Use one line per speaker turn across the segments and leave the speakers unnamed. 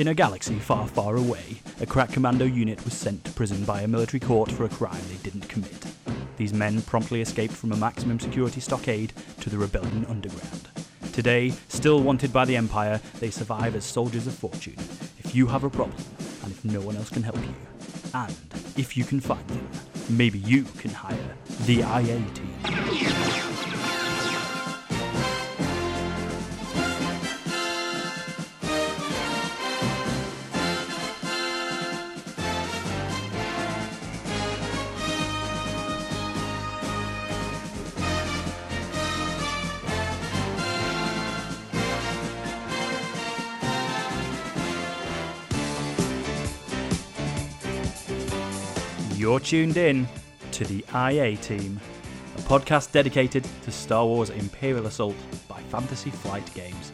In a galaxy far, far away, a crack commando unit was sent to prison by a military court for a crime they didn't commit. These men promptly escaped from a maximum security stockade to the rebellion underground. Today, still wanted by the Empire, they survive as soldiers of fortune. If you have a problem, and if no one else can help you, and if you can find them, maybe you can hire the IA You're tuned in to the IA Team, a podcast dedicated to Star Wars Imperial Assault by Fantasy Flight Games.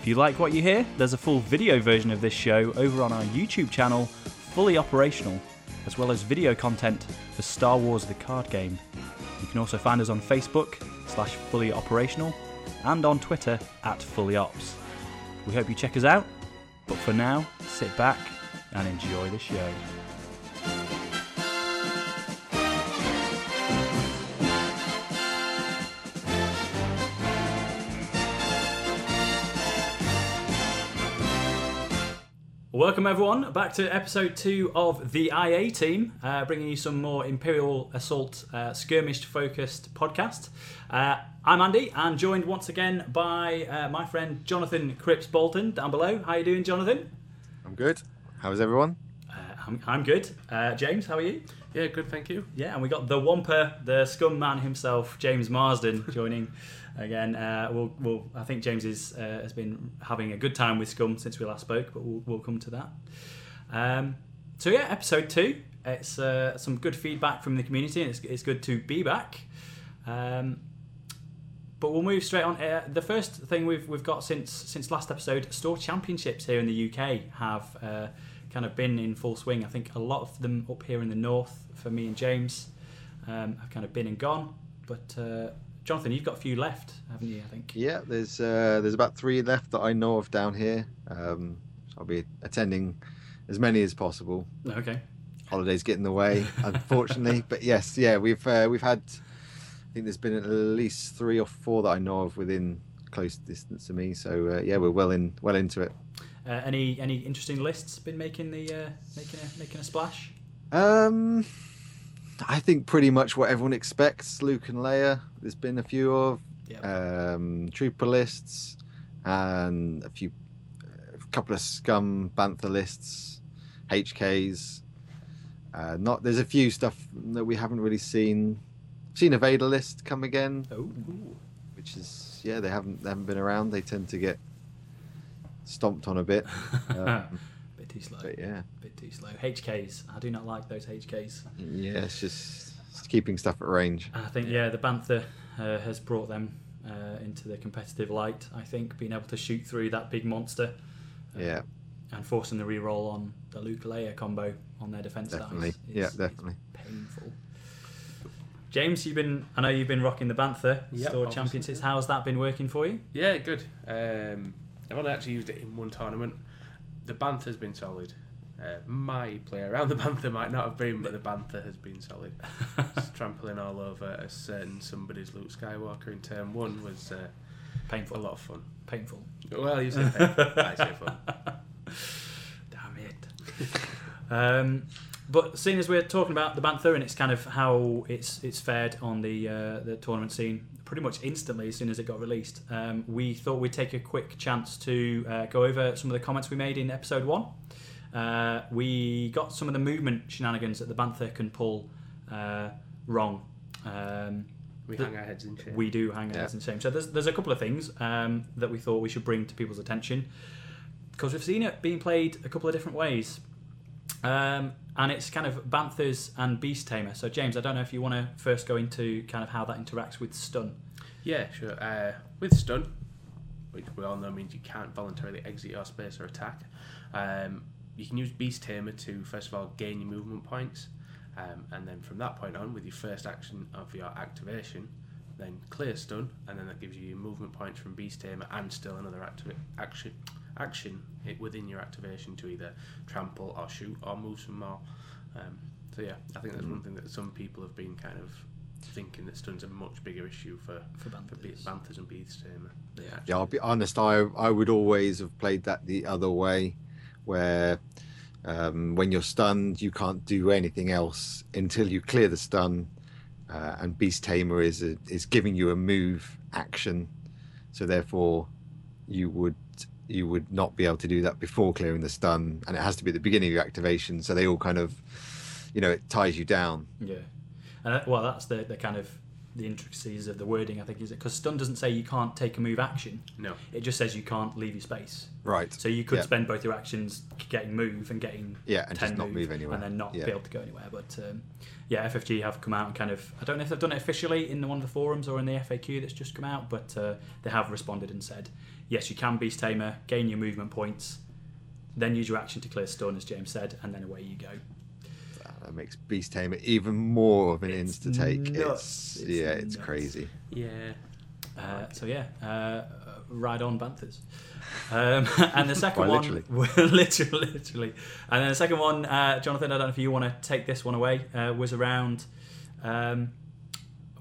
If you like what you hear, there's a full video version of this show over on our YouTube channel, fully operational, as well as video content for Star Wars the card game. You can also find us on Facebook slash fully operational and on Twitter at fully ops. We hope you check us out, but for now, sit back and enjoy the show. Welcome everyone back to episode two of the IA team, uh, bringing you some more Imperial Assault uh, skirmish-focused podcast. Uh, I'm Andy, and joined once again by uh, my friend Jonathan Cripps Bolton down below. How are you doing, Jonathan?
I'm good. How is everyone?
Uh, I'm, I'm good. Uh, James, how are you?
Yeah, good, thank you.
Yeah, and we got the Wampa, the scum man himself, James Marsden, joining again. Uh, we'll, we'll, I think James is, uh, has been having a good time with Scum since we last spoke, but we'll, we'll come to that. Um, so yeah, episode two. It's uh, some good feedback from the community, and it's, it's good to be back. Um, but we'll move straight on. Uh, the first thing we've we've got since since last episode, store championships here in the UK have uh, kind of been in full swing. I think a lot of them up here in the north for me and James um, have kind of been and gone. But uh, Jonathan, you've got a few left, haven't you? I think.
Yeah, there's uh, there's about three left that I know of down here. Um, I'll be attending as many as possible.
Okay.
Holidays get in the way, unfortunately. but yes, yeah, we've uh, we've had. I think there's been at least three or four that I know of within close distance to me. So uh, yeah, we're well in well into it.
Uh, any any interesting lists been making the uh, making a making a splash?
Um, I think pretty much what everyone expects. Luke and Leia. There's been a few of
Yep.
um, trooper lists and a few, a couple of scum bantha lists, HKs. Uh, not there's a few stuff that we haven't really seen. Seen a Vader list come again,
Oh,
which is yeah they haven't they haven't been around. They tend to get stomped on a bit. Um,
bit too slow.
but yeah,
Bit too slow. HKs. I do not like those HKs.
yeah, it's just it's keeping stuff at range.
I think yeah, the Bantha uh, has brought them uh, into the competitive light. I think being able to shoot through that big monster. uh,
Yeah,
And forcing the re-roll on the Luke Leia combo on their defense
definitely.
dice.
Yeah, definitely.
is painful. James, you've been. I know you've been rocking the Bantha
Yep,
Store
obviously.
Championships. How's that been working for you?
Yeah, good. Um, I've only actually used it in one tournament. The Bantha's been solid. Uh, my play around the Bantha might not have been, but the Bantha has been solid. Trampling all over a certain somebody's Luke Skywalker in turn one was uh, a lot of fun.
Painful.
Well, you say painful. I say fun.
Damn it. um, but seeing as we're talking about the Bantha and it's kind of how it's it's fared on the uh, the tournament scene, pretty much instantly as soon as it got released, um, we thought we'd take a quick chance to uh, go over some of the comments we made in episode one. Uh, we got some of the movement shenanigans that the Bantha can pull uh, wrong. Um,
We
The-
hang our heads in shame.
we do hang our
Yeah.
heads in shame. So there's, there's a couple of things um, that we thought we should bring to people's attention because we've seen it being played a couple of different ways. Um, and it's kind of Banthas and Beast Tamer. So, James, I don't know if you want to first go into kind of how that interacts with stun.
Yeah, sure. Uh, with stun, which we all know means you can't voluntarily exit your space or attack, um, you can use Beast Tamer to first of all gain your movement points, um, and then from that point on, with your first action of your activation, then clear stun, and then that gives you your movement points from Beast Tamer and still another activa- action action it within your activation to either trample or shoot or move some more. Um, so yeah, I think that's
Mm.
one thing that some people have been kind of thinking that stun's a much bigger issue for
For
for Be-
Banthas.
Banthas and Beast Tamer.
Yeah.
Yeah, I'll be honest. I I would always have played that the other way, where um, when you're stunned, you can't do anything else until you clear the stun, uh, and Beast Tamer is a, is giving you a move action, so therefore you would you would not be able to do that before clearing the stun, and it has to be at the beginning of your activation. So they all kind of, you know, it ties you down.
Yeah, and uh, well, that's the, the kind of the intricacies of the wording. I think is it because stun doesn't say you can't take a move action.
No.
It just says you can't leave your space.
Right.
So you could
Yeah.
spend both your actions getting move and getting
Yeah, and
10
just not move anywhere.
and then not
Yeah.
be able to go anywhere. But um, yeah, FFG have come out and kind of I don't know if they've done it officially in one of the forums or in the FAQ that's just come out, but uh, they have responded and said yes, you can beast tamer, gain your movement points, then use your action to clear stun, as James said, and then away you go.
That makes Beast Tamer even more of an
It's
insta take. It's,
It's
yeah, it's
nuts.
crazy.
Yeah.
Uh, so yeah, uh, ride on Banthas. Um, and the second
Quite
one, literally, literally, and then the second one, uh, Jonathan. I don't know if you want to take this one away. Uh, was around um,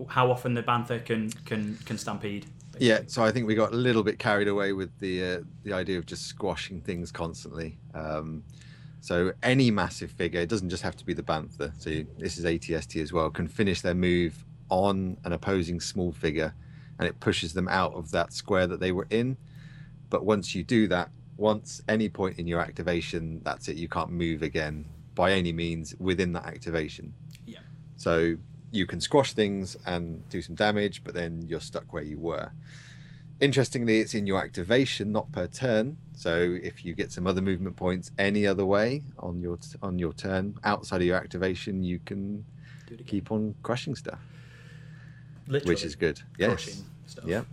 how often the Bantha can can can stampede.
Yeah, so I think we got a little bit carried away with the uh, the idea of just squashing things constantly. Um, so any massive figure, it doesn't just have to be the Bantha. So you, this is ATST as well, can finish their move on an opposing small figure, and it pushes them out of that square that they were in. But once you do that, once any point in your activation, that's it. You can't move again by any means within that activation.
Yeah.
So you can squash things and do some damage, but then you're stuck where you were. Interestingly, it's in your activation, not per turn. So if you get some other movement points any other way on your on your turn outside of your activation, you can
Do it again.
keep on crushing stuff,
Literally
which is good. Yes.
crushing stuff.
Yeah.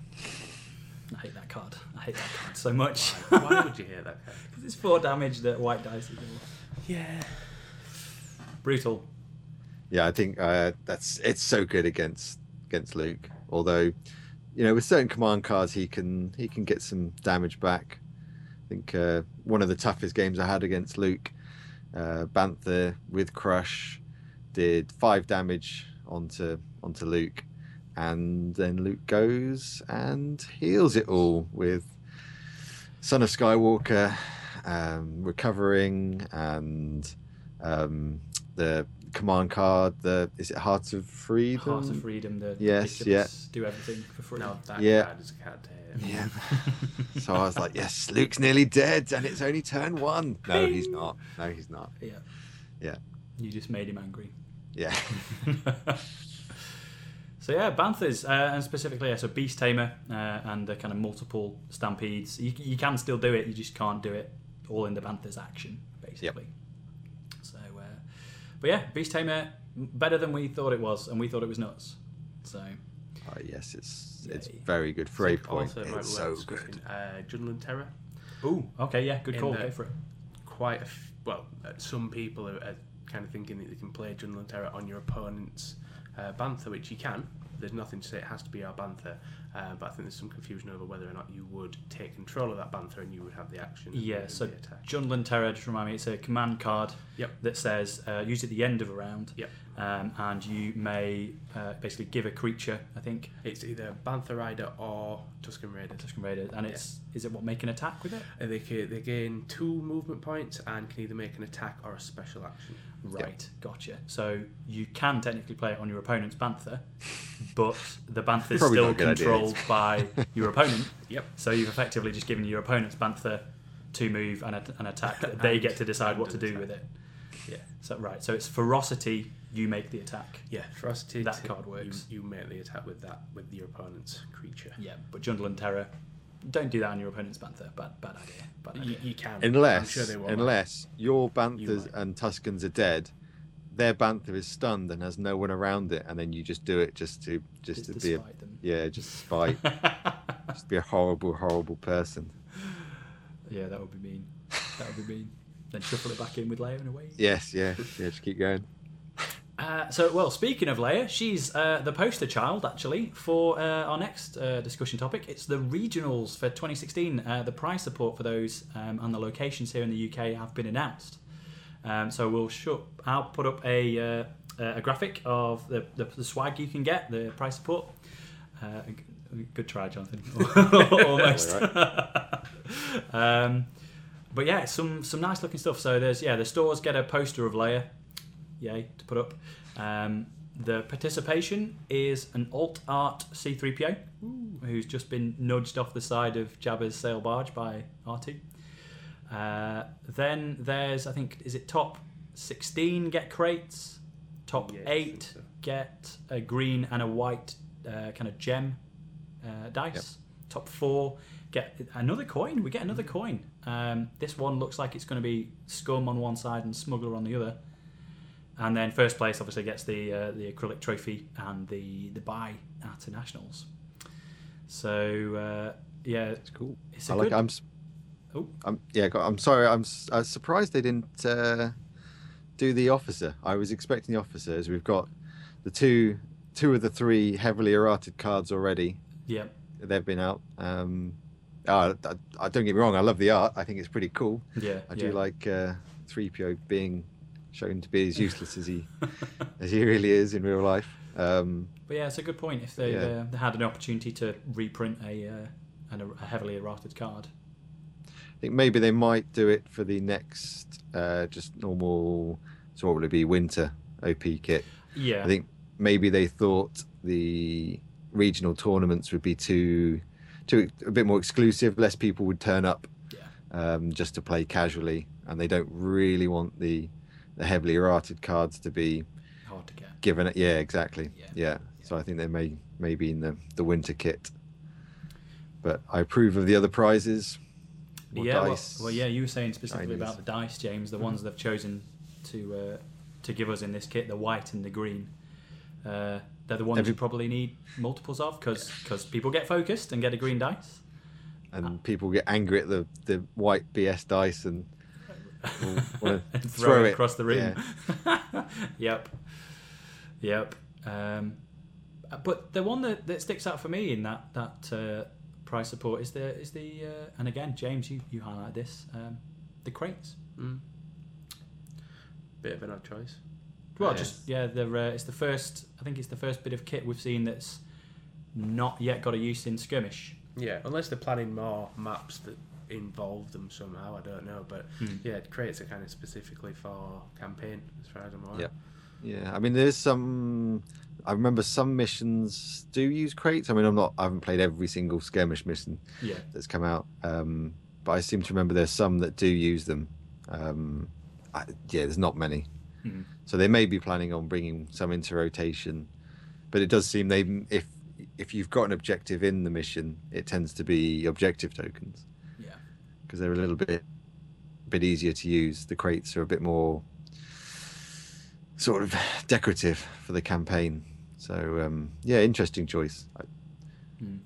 I hate that card. I hate that card so much.
Why would you hear that?
Because it's four damage that white dice is
Yeah.
brutal.
Yeah, I think uh, that's it's so good against against Luke. Although, you know, with certain command cards, he can he can get some damage back. I think uh, one of the toughest games I had against Luke, uh, Bantha with Crush, did five damage onto onto Luke, and then Luke goes and heals it all with Son of Skywalker, um, recovering, and um, the command card. The is it Hearts of Freedom?
Heart of Freedom, the
Yes,
ridiculous do everything for free.
No, that
Yeah.
card is a card to hate.
Yeah. so I was like, yes, Luke's nearly dead, and it's only turn one. No, he's not. No, he's not.
yeah.
Yeah.
You just made him angry.
Yeah.
so yeah, Banthas, uh, and specifically, yeah, so Beast Tamer uh, and the kind of multiple stampedes. You, you can still do it, you just can't do it all in the Banthas action, basically. So, uh, but yeah, Beast Tamer better than we thought it was, and we thought it was nuts. So
Oh, yes, it's it's
Yay.
very good for a point.
also it might be
It's
worth
so
discussing,
good.
Uh, Jundland Terror.
ooh, okay, yeah, good
In
call. Go for it.
Quite a f- well, uh, some people are, are kind of thinking that they can play Jundland Terror on your opponent's uh, Bantha, which you can. There's nothing to say it has to be our Bantha, uh, but I think there's some confusion over whether or not you would take control of that Bantha and you would have the action.
Yeah, so. Jundland Terror, just remind me, it's a command card
Yep.
that says uh, use at the end of a round,
Yep.
um, and you may uh, basically give a creature, I think,
It's either Bantha Rider or Tusken Raider.
Tusken Raider, and it's is it what make an attack with it?
They, ca- they gain two movement points and can either make an attack or a special action.
Right, gotcha. So you can technically play it on your opponent's Bantha, but the Bantha is still
not a good idea.
controlled by your opponent.
Yep.
So you've effectively just given your opponent's Bantha to move and an attack. that they get to decide what to do
attack.
with it.
Yeah.
So right, so it's ferocity. You make the attack.
Yeah, Ferocity.
That card works.
You, you make the attack with that with your opponent's creature.
Yeah, but Jundland Terror, don't do that on your opponent's Bantha. Bad, bad idea. Bad idea.
You, you can.
Unless,
I'm sure they will.
unless your
You
Banthas
might.
and Tuskens are dead, their Bantha is stunned and has no one around it, and then you just do it just to just,
Just
to
to
be a,
them.
yeah, just spite, just be a horrible, horrible person.
yeah, that would be mean. That would be mean. Then shuffle it back in with Leia and away.
Yes, yeah, yeah, just keep going.
Uh, so, well, speaking of Leia, she's uh, the poster child actually for uh, our next uh, discussion topic. It's the regionals for 2016. Uh, the prize support for those um, and the locations here in the UK have been announced. Um, so we'll show, I'll put up a, uh, a graphic of the, the, the swag you can get, the prize support. Uh, good try, Jonathan. Almost. um, but yeah, some some nice looking stuff. So there's yeah, the stores get a poster of Leia, yay to put up. Um, the participation is an alt art C3PO who's just been nudged off the side of Jabba's sail barge by R2. Uh, then there's I think is it top 16 get crates, top
Yes,
eight
so.
get a green and a white uh, kind of gem uh, dice. Top four get another coin. We get another coin. Um, this one looks like it's going to be scum on one side and smuggler on the other. And then first place obviously gets the uh, the acrylic trophy and the the buy at the nationals. So uh, yeah,
It's cool.
it's a
I like.
good.
I'm.
Oh.
I'm yeah. I'm sorry. I'm. s- I was surprised they didn't uh, do the officer. I was expecting the officer, as we've got the two two of the three heavily errated cards already.
yeah,
They've been out. Um, uh, I, I don't get me wrong. I love the art. I think it's pretty cool.
yeah,
I
yeah.
do like uh, 3PO being shown to be as useless as he as he really is in real life. Um,
But yeah, it's a good point. If they
Yeah.
uh, they had an opportunity to reprint a uh, an, a heavily errated card,
I think maybe they might do it for the next uh, just normal. So what would it be? Winter OP kit.
yeah,
I think maybe they thought the regional tournaments would be too too a bit more exclusive. Less people would turn up
yeah,
um, just to play casually, and they don't really want the the heavily errated cards to be
hard to get.
given it. Yeah, exactly.
Yeah.
Yeah. So I think they may maybe in the the winter kit. But I approve of the other prizes.
Yeah, well,
dice.
well, yeah. You were saying specifically about the dice, James. The ones they've chosen to uh, to give us in this kit, the white and the green. Uh, they're the ones
Every-
you probably need multiples of because because people get focused and get a green dice.
and people get angry at the, the white BS dice and will wanna
and throw,
throw
it
it,
across the room. yep, yep. Um, but the one that, that sticks out for me in that that uh, price support is the is the uh, and again James you you highlight this um, the crates.
Mm. Bit of an odd choice.
Well,
Yeah.
just yeah, the uh, it's the first. I think it's the first bit of kit we've seen that's not yet got a use in skirmish.
Yeah, unless they're planning more maps that involve them somehow, I don't know. But
Hmm.
yeah, crates are kind of specifically for campaign, as far as I'm aware.
Yep. Yeah, I mean, there's some. I remember some missions do use crates. I mean, I'm not. I haven't played every single skirmish mission
Yeah,
that's come out, um, but I seem to remember there's some that do use them. Um, I, yeah, there's not many,
Mhm.
so they may be planning on bringing some into rotation. But it does seem they, if if you've got an objective in the mission, it tends to be objective tokens. Because they're a little bit bit easier to use. The crates are a bit more sort of decorative for the campaign. So um, yeah, interesting choice. I,
Hmm.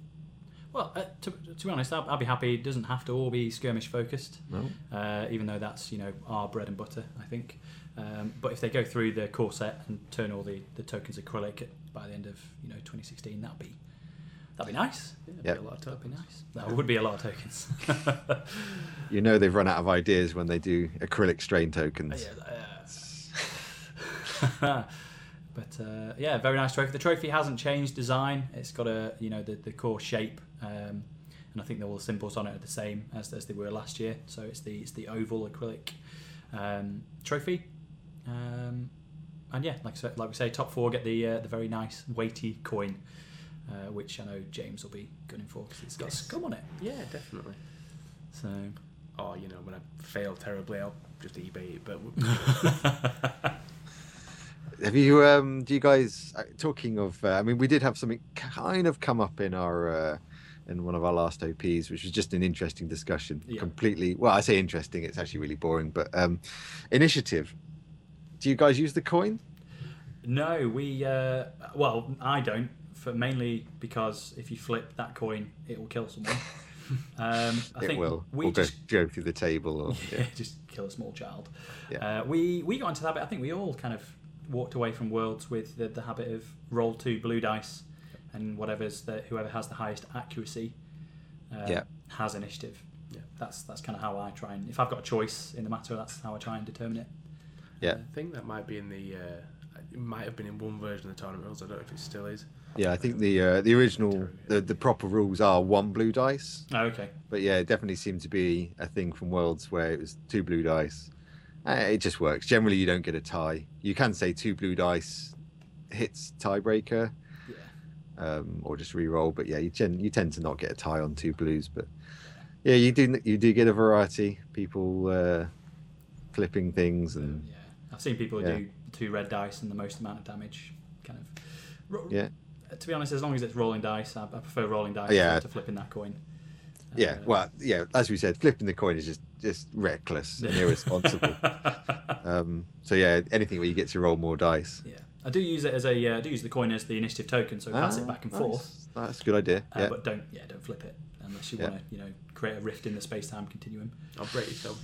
Well, uh, to, to be honest, I'll, I'll be happy. It doesn't have to all be skirmish focused.
no,
uh, even though that's you know our bread and butter, I think. Um, but if they go through the core set and turn all the, the tokens acrylic by the end of you know 2016, that'd be that'd be nice.
Yeah,
Yep.
be a lot of
That'd be
tokens.
nice. That would be a lot of tokens.
you know they've run out of ideas when they do acrylic strain tokens.
Yeah, uh, but uh, yeah, very nice trophy. The trophy hasn't changed design. It's got a you know the, the core shape, um, and I think all the symbols on it are the same as, as they were last year. So it's the it's the oval acrylic um, trophy, um, and yeah, like like we say, top four get the uh, the very nice weighty coin, uh, which I know James will be gunning for because it's got
Yes.
scum on it.
Yeah, definitely.
So
Or you know, when I fail terribly, I'll just eBay it. But
Have you? Um, do you guys? uh, Talking of, uh, I mean, we did have something kind of come up in our. Uh, in one of our last OPs, which was just an interesting discussion.
Yeah.
Completely, well, I say interesting. It's actually really boring. But um, initiative. Do you guys use the coin?
No, we. Uh, well, I don't. For mainly because if you flip that coin, it will kill someone. Um, I
it
think
will.
we
or go,
just
go through the table. Or,
yeah, just kill a small child.
Yeah.
Uh, we we got into that bit. I think we all kind of walked away from Worlds with the, the habit of roll two blue dice, and whatever's the whoever has the highest accuracy uh,
Yeah.
has initiative.
Yeah.
That's that's kind of how I try and if I've got a choice in the matter, that's how I try and determine it.
Yeah.
I think that might be in the. Uh, it might have been in one version of the tournament rules. I don't know if it still is.
Yeah, I think the uh, the original the, the proper rules are one blue dice,
Oh, okay.
but yeah, it definitely seemed to be a thing from Worlds where it was two blue dice. Uh, it just works. Generally, you don't get a tie. You can say two blue dice hits tiebreaker,
Yeah.
um, or just re-roll. But yeah, you tend you tend to not get a tie on two blues. But yeah, you do you do get a variety. People uh, flipping things and
Yeah. I've seen people
Yeah.
do two red dice and the most amount of damage. Kind of.
Yeah,
To be honest, as long as it's rolling dice, I, I prefer rolling dice
Yeah.
to flipping that coin.
yeah.
Uh,
Well, yeah. As we said, flipping the coin is just just reckless and irresponsible. um, so yeah, anything where you get to roll more dice.
yeah, I do use it as a uh, I do use the coin as the initiative token, so pass
Ah,
it back and
nice.
forth.
That's a good idea.
Uh,
yeah.
But don't yeah don't flip it unless you
Yeah.
want to you know create a rift in the space time continuum.
I'll break your thumb.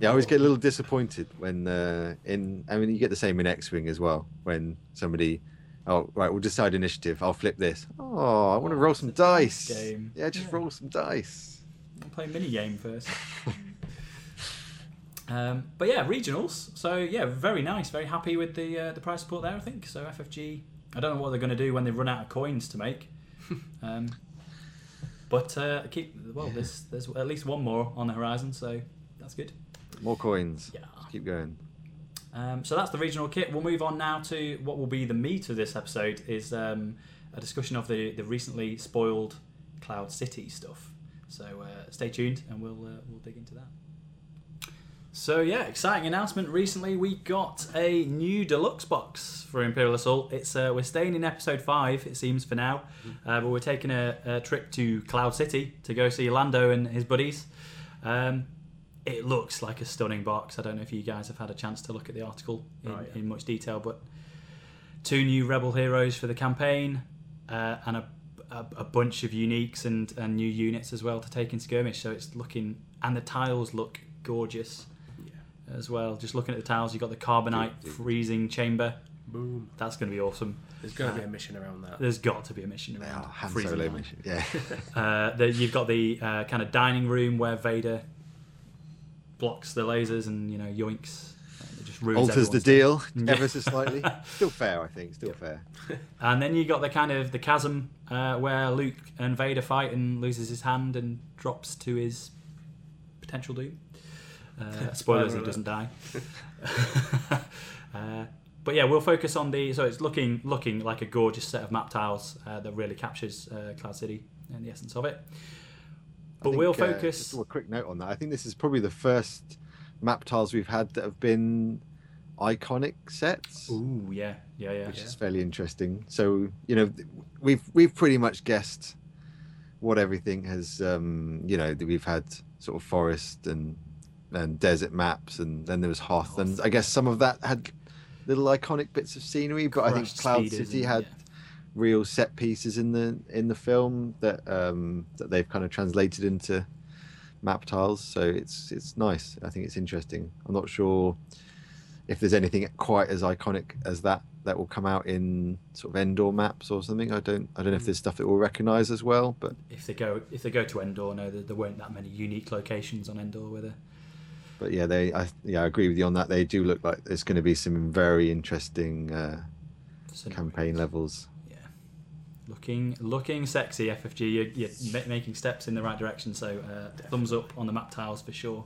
Yeah, I always get a little disappointed when uh, in. I mean, you get the same in X-wing as well. When somebody, oh right, we'll decide initiative. I'll flip this. Oh, I want to
Oh,
roll some
dice
dice.
game.
Yeah, just
Yeah.
roll some dice.
I'll play a mini game first. um, but yeah, regionals. So yeah, very nice. Very happy with the uh, the price support there. I think so. FFG. I don't know what they're going to do when they run out of coins to make. um, but uh, keep well. There's there's at least one more on the horizon, so that's good.
More coins.
Yeah.
Keep going.
Um, so that's the regional kit. We'll move on now to what will be the meat of this episode is um, a discussion of the, the recently spoiled Cloud City stuff. So uh, stay tuned and we'll uh, we'll dig into that. So yeah, exciting announcement. Recently we got a new deluxe box for Imperial Assault. It's uh, we're staying in episode five, it seems for now, uh, but we're taking a, a trip to Cloud City to go see Lando and his buddies. Um, it looks like a stunning box. I don't know if you guys have had a chance to look at the article in,
Oh, yeah.
in much detail, but two new Rebel heroes for the campaign, uh, and a, a, a bunch of uniques and, and new units as well to take in skirmish. So it's looking, and the tiles look gorgeous
Yeah.
as well. Just looking at the tiles, you've got the carbonite
Dude, dude.
freezing chamber.
Boom.
That's going to be awesome.
There's going to be a mission around that.
There's got to be a mission around
are Han
freezing
Solo mission. Yeah.
Uh, the, you've got the uh, kind of dining room where Vader blocks the lasers and you know yoinks. It just
Alters the deal
Yeah.
ever so slightly. Still fair, I think. Still fair.
And then you got the kind of the chasm uh, where Luke and Vader fight and loses his hand and drops to his potential doom. Uh, spoilers, he doesn't die. uh, but yeah, we'll focus on the. So it's looking looking like a gorgeous set of map tiles uh, that really captures uh, Cloud City and the essence of it. But
think,
we'll
uh,
focus.
just a quick note on that. I think this is probably the first map tiles we've had that have been iconic sets.
Ooh, yeah, yeah, yeah.
which is fairly interesting. So you know, we've we've pretty much guessed what everything has. Um, you know, that we've had sort of forest and and desert maps, and then there was Hoth, and I guess some of that had little iconic bits of scenery. But I think
Crushed
Cloud City had
yeah.
Real set pieces in the in the film that um, that they've kind of translated into map tiles. So it's it's nice. I think it's interesting. I'm not sure if there's anything quite as iconic as that that will come out in sort of Endor maps or something. I don't I don't know if there's stuff that we'll recognise as well. But
if they go if they go to Endor, no, there, there weren't that many unique locations on Endor, were there?
but yeah, they I yeah I agree with you on that. They do look like there's going to be some very interesting uh, campaign levels.
Looking looking sexy. FFG, you're, you're ma- making steps in the right direction. So uh, thumbs up on the map tiles for sure.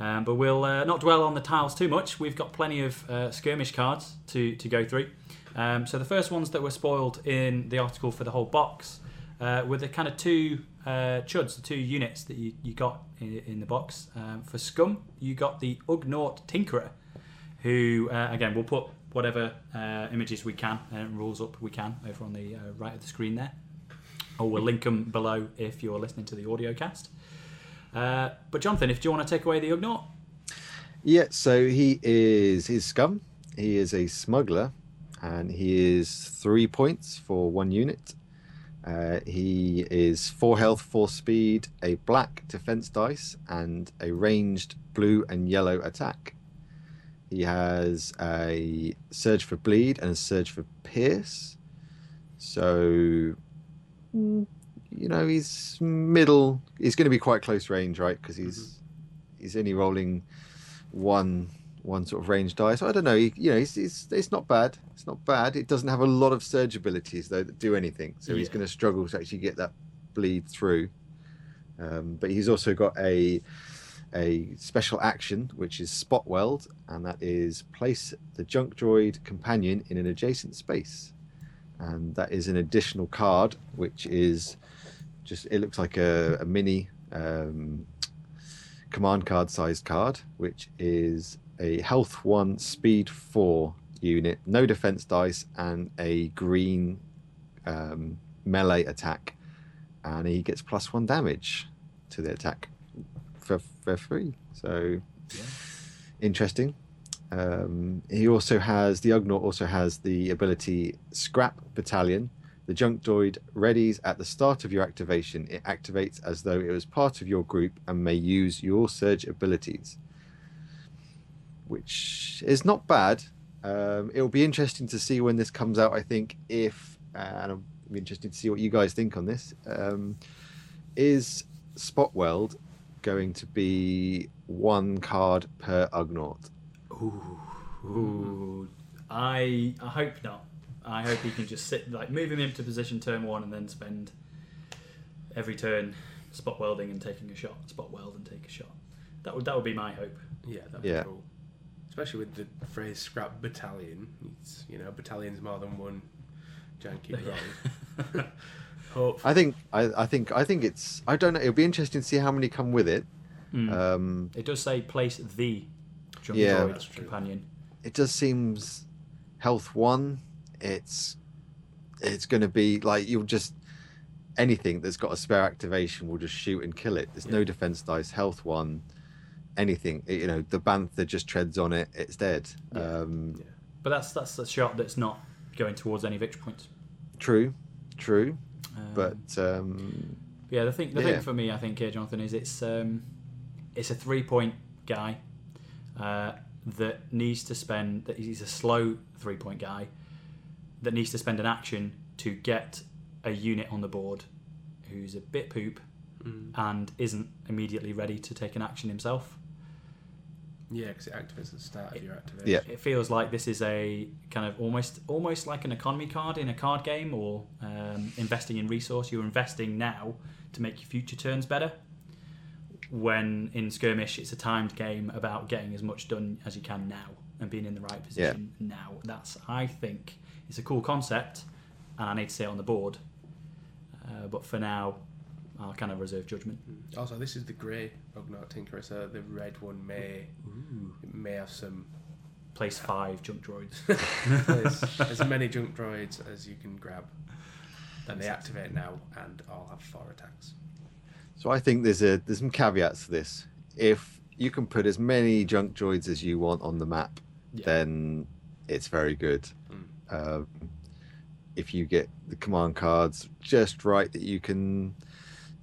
Um, but we'll uh, not dwell on the tiles too much. We've got plenty of uh, skirmish cards to, to go through. Um, so the first ones that were spoiled in the article for the whole box uh, were the kind of two uh, chuds, the two units that you, you got in, in the box. Um, for Scum, you got the Ugnaught Tinkerer, who, uh, again, we'll put whatever uh, images we can and rules up we can over on the uh, right of the screen there. Or we'll link them below if you're listening to the audio cast. Uh, but Jonathan, if do you want to take away the Ugnaught?
Yeah, so he is his scum. He is a smuggler, and he is three points for one unit. Uh, he is four health, four speed, a black defense dice, and a ranged blue and yellow attack. He has a surge for bleed and a surge for pierce. So, mm, you know, he's middle. He's going to be quite close range, right? Because he's he's only rolling one one sort of range die. So I don't know. He, you know, he's, he's, it's not bad. It's not bad. It doesn't have a lot of surge abilities though that do anything. So he's going to struggle to actually get that bleed through. Um, but he's also got a a special action which is spot weld, and that is place the junk droid companion in an adjacent space, and that is an additional card which is just it looks like a, a mini um, command card sized card, which is a health one, speed four unit, no defense dice, and a green um, melee attack, and he gets plus one damage to the attack free. So
Yeah.
interesting. Um, he also has the Ugnaught also has the ability Scrap Battalion. The junk droid readies at the start of your activation. It activates as though it was part of your group and may use your surge abilities, which is not bad. Um, it will be interesting to see when this comes out. I think if uh, and I'm interested to see what you guys think on this. Um, is Spot Weld going to be one card per Ugnaught?
Ooh, ooh. I I hope not. I hope he can just sit like move him into position turn one and then spend every turn spot welding and taking a shot, spot weld and take a shot. That would that would be my hope.
Yeah, that'd
Yeah.
be cool. Especially with the phrase "scrap battalion." It's you know, battalion's more than one janky droid.
Hope.
I think I, I think I think it's I don't know. It'll be interesting to see how many come with it.
Mm.
Um,
it does say place the junk
Yeah.
droid
true.
companion.
it does seems health one. It's it's going to be like you'll just anything that's got a spare activation will just shoot and kill it. There's no defense dice. Health one, anything. You know, the bantha just treads on it. It's dead.
Yeah.
Um,
yeah.
But that's that's a shot that's not going towards any victory points.
True, true.
Um,
But um,
Yeah, the thing the
Yeah.
thing for me, I think, here, Jonathan, is it's um, it's a three point guy uh, that needs to spend. That he's a slow three point guy that needs to spend an action to get a unit on the board who's a bit poop
Mm.
and isn't immediately ready to take an action himself.
Yeah, because it activates at the start of your activation.
Yeah.
It feels like this is a kind of almost almost like an economy card in a card game or um, investing in resource. You're investing now to make your future turns better. When in skirmish, it's a timed game about getting as much done as you can now and being in the right position now. That's I think it's a cool concept, and I need to see it on the board. Uh, but for now, I'll kind of reserve judgment.
Mm. Also, this is the grey Ugnaught Tinkerer, so the red one may it may have some
Place five junk droids.
There's as many junk droids as you can grab. Then they activate now and I'll have four attacks.
So I think there's a there's some caveats to this. If you can put as many junk droids as you want on the map,
Yeah.
then it's very good.
Mm.
Um, if you get the command cards just right, that you can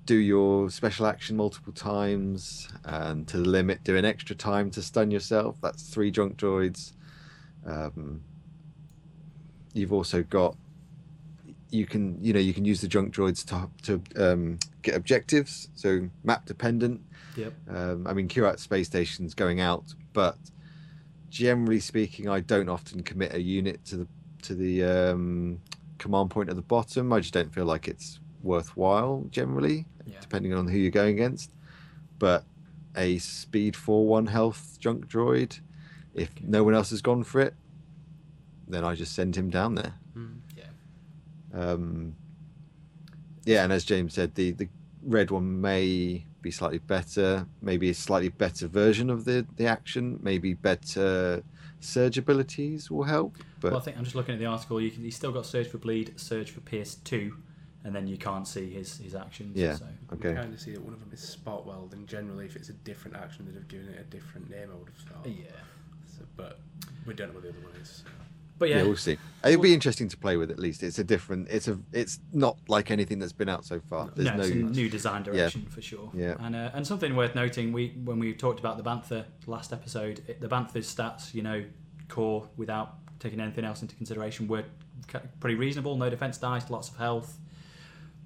do your special action multiple times and to the limit, do an extra time to stun yourself. That's three junk droids. Um, you've also got you can you know you can use the junk droids to to um, get objectives so map dependent
Yep.
um, i mean Kurat space station's going out but generally speaking i don't often commit a unit to the to the um, command point at the bottom i just don't feel like it's worthwhile generally
Yeah.
depending on who you're going against but a speed 4 1 health junk droid if
Okay.
no one else has gone for it then i just send him down there
Mm.
um, yeah, and as James said, the, the red one may be slightly better, maybe a slightly better version of the, the action, maybe better surge abilities will help. But
well, I think I'm just looking at the article. You can, he's still got Surge for Bleed, Surge for Pierce 2, and then you can't see his, his actions.
Yeah.
So.
okay,
You kind of see that one of them is spot weld, and generally, if it's a different action, they'd have given it a different name. I would have thought.
Yeah.
So, but we don't know what the other one is. so.
But
yeah,
yeah,
we'll see. It'll be interesting to play with at least. It's a different. It's a. It's not like anything that's been out so far. There's
no,
no.
a new design direction for sure.
Yeah.
And uh, and something worth noting, we when we talked about the Bantha last episode, it, the Bantha's stats, you know, core without taking anything else into consideration, were pretty reasonable. No defense dice, lots of health,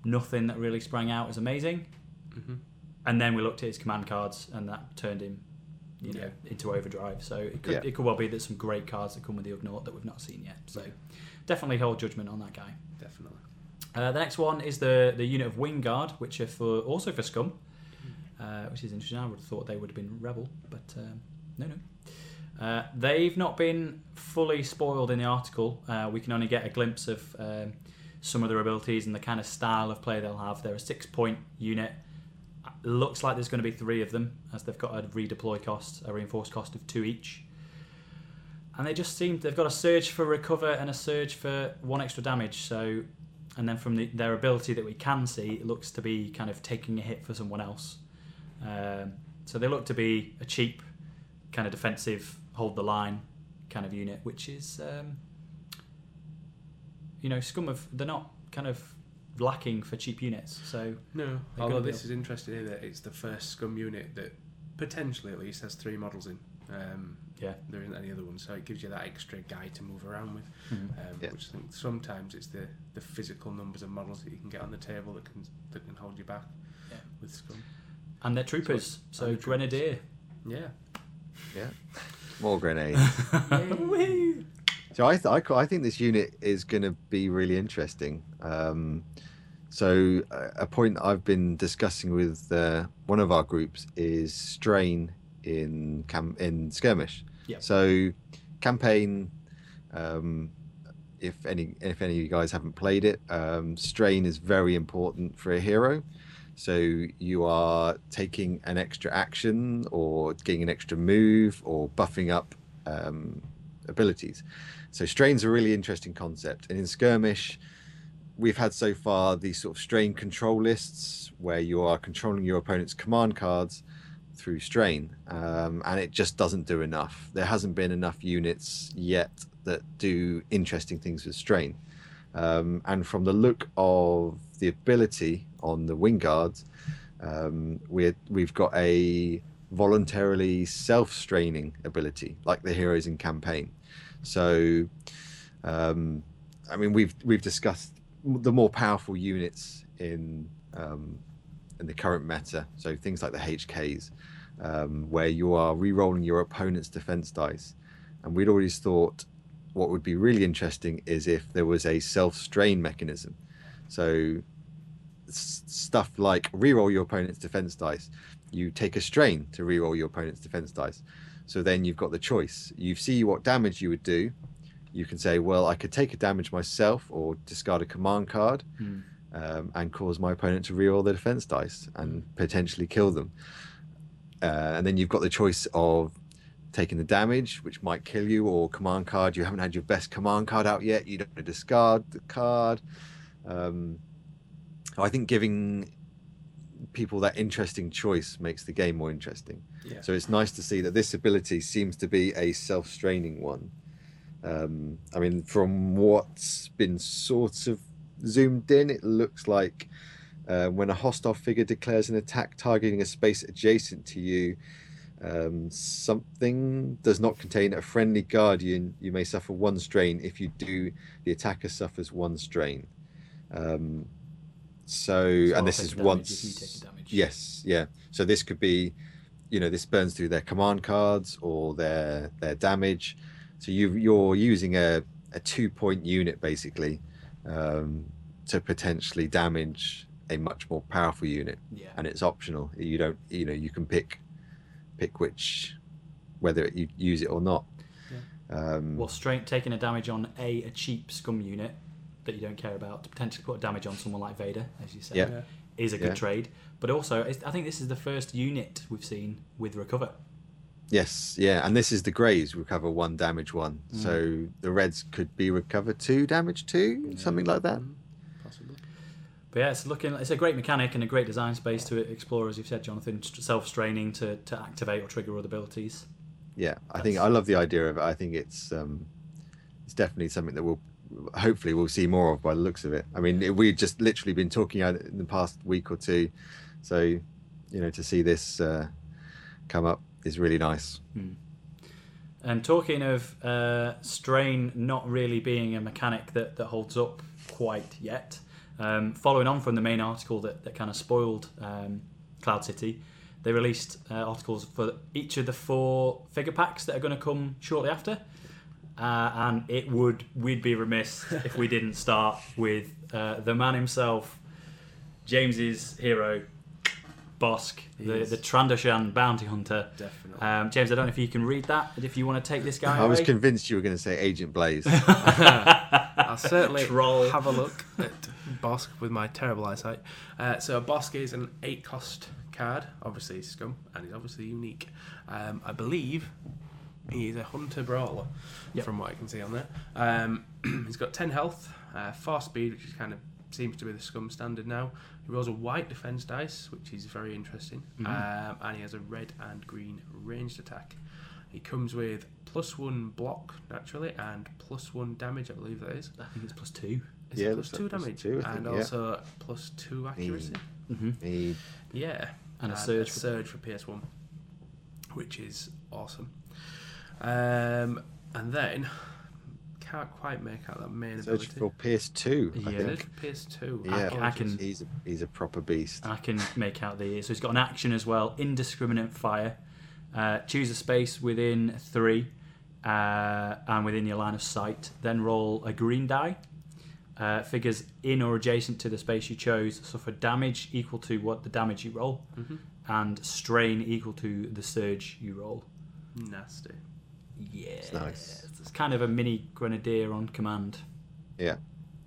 nothing that really sprang out as amazing.
hmm
And then we looked at his command cards, and that turned him, you know,
Yeah.
into overdrive. So it could
Yeah.
it could well be that some great cards that come with the Ugnaught that we've not seen yet. So definitely hold judgment on that guy.
Definitely.
Uh, the next one is the the unit of Wing Guard, which are for also for Scum, uh, which is interesting. I would have thought they would have been Rebel, but um, no, no. Uh, they've not been fully spoiled in the article. Uh, we can only get a glimpse of um, some of their abilities and the kind of style of play they'll have. They're a six point unit. Looks like there's going to be three of them, as they've got a redeploy cost, a reinforced cost of two each. And they just seem they've got a surge for recover and a surge for one extra damage. So, and then from the, their ability that we can see, it looks to be kind of taking a hit for someone else. Um, so they look to be a cheap, kind of defensive, hold the line kind of unit, which is, um, you know, scum of they're not kind of lacking for cheap units. So
No, although
gonna
this is interesting here that it's the first scum unit that potentially at least has three models in. Um,
yeah,
there isn't any other one, so it gives you that extra guy to move around with.
Mhm.
Um,
Yeah.
Which I think sometimes it's the, the physical numbers of models that you can get on the table that can that can hold you back
Yeah.
with scum.
and they're troopers. So,
and the troopers.
grenadier.
Yeah.
Yeah. More grenades. So I, th- I, I think this unit is going to be really interesting. Um, so uh, a point I've been discussing with uh, one of our groups is strain in cam- in skirmish.
Yeah.
So campaign. Um, if any if any of you guys haven't played it, um, strain is very important for a hero. So you are taking an extra action or getting an extra move or buffing up um, abilities. So strain's a really interesting concept. And in skirmish, we've had so far these sort of strain control lists where you are controlling your opponent's command cards through strain, um, and it just doesn't do enough. There hasn't been enough units yet that do interesting things with strain. Um, and from the look of the ability on the wing guards, um, we're, we've got a voluntarily self-straining ability, like the heroes in campaign. So, um, I mean, we've we've discussed the more powerful units in um, in the current meta. So things like the HKs, um, where you are re-rolling your opponent's defense dice, and we'd always thought what would be really interesting is if there was a self-strain mechanism. So stuff like re-roll your opponent's defense dice. You take a strain to re-roll your opponent's defense dice. So then you've got the choice. You see what damage you would do. You can say, well, I could take a damage myself or discard a command card
Hmm.
um, and cause my opponent to reroll their defense dice and potentially kill them. Uh, and then you've got the choice of taking the damage, which might kill you, or command card. You haven't had your best command card out yet. You don't want to discard the card. Um, I think giving people that interesting choice makes the game more interesting.
Yeah.
So it's nice to see that this ability seems to be a self-straining one. Um, I mean, from what's been sort of zoomed in, it looks like uh, when a hostile figure declares an attack targeting a space adjacent to you, um, something does not contain a friendly guardian, you may suffer one strain. If you do, the attacker suffers one strain. Um, so,
So
and this is once.
if you take damage.
Yes, yeah. So this could be, you know, this burns through their command cards or their their damage. So you you're using a, a two point unit basically um, to potentially damage a much more powerful unit,
Yeah.
and it's optional. You don't, you know, you can pick pick which whether you use it or not. Um,
Well, straight taking a damage on a a cheap scum unit that you don't care about to potentially put damage on someone like Vader, as you said,
Yeah.
Yeah.
is a good
Yeah.
trade. But also, I think this is the first unit we've seen with recover.
Yes, yeah, and this is the greys recover one damage one,
Mm.
so the reds could be recover two damage two, something like that.
Mhm. Possibly.
But yeah, it's looking. It's a great mechanic and a great design space to explore, as you've said, Jonathan. Self-straining to, to activate or trigger other abilities.
Yeah, I think I love the idea of it. I think it's um, it's definitely something that we'll hopefully we'll see more of by the looks of it. I mean, we've just literally been talking about it in the past week or two, so you know to see this uh, come up is really nice.
And talking of uh, strain not really being a mechanic that, that holds up quite yet, um, following on from the main article that, that kind of spoiled um, Cloud City, they released uh, articles for each of the four figure packs that are going to come shortly after. Uh, and it would we'd be remiss if we didn't start with uh, the man himself, James's hero, Bossk, the,
Yes.
the Trandoshan bounty hunter.
Definitely.
Um, James, I don't know if you can read that. But if you want to take this guy,
I was convinced you were going to say Agent Blaise.
I'll certainly
Troll.
have a look at Bossk with my terrible eyesight. Uh, so Bossk is an eight cost card. Obviously, he's scum and he's obviously unique. Um, I believe he's a hunter brawler,
Yep.
from what I can see on there. Um, he's got ten health, uh, four speed, which is kind of seems to be the scum standard now. He rolls a white defense dice, which is very interesting, um, and he has a red and green ranged attack. He comes with plus one block naturally and plus one damage, I believe that is.
I think it's plus two.
Is
Yeah,
it
like
two
plus
damage?
two, I
and
think, yeah.
also plus two accuracy.
Mm-hmm.
He,
Yeah.
And a surge
A
for-
surge for PS1, which is awesome. Um, and then, can't quite make out that main
search
ability.
for PS2. I
Yeah.
think.
Surge for PS2.
Yeah,
I can- I can-
he's a, he's a proper beast.
I can make out the. So he's got an action as well. Indiscriminate fire. Uh, choose a space within three, uh, and within your line of sight. Then roll a green die. Uh, figures in or adjacent to the space you chose suffer damage equal to what the damage you roll,
Mhm.
and strain equal to the surge you roll.
Nasty.
Yeah,
nice.
It's kind of a mini grenadier on command.
Yeah.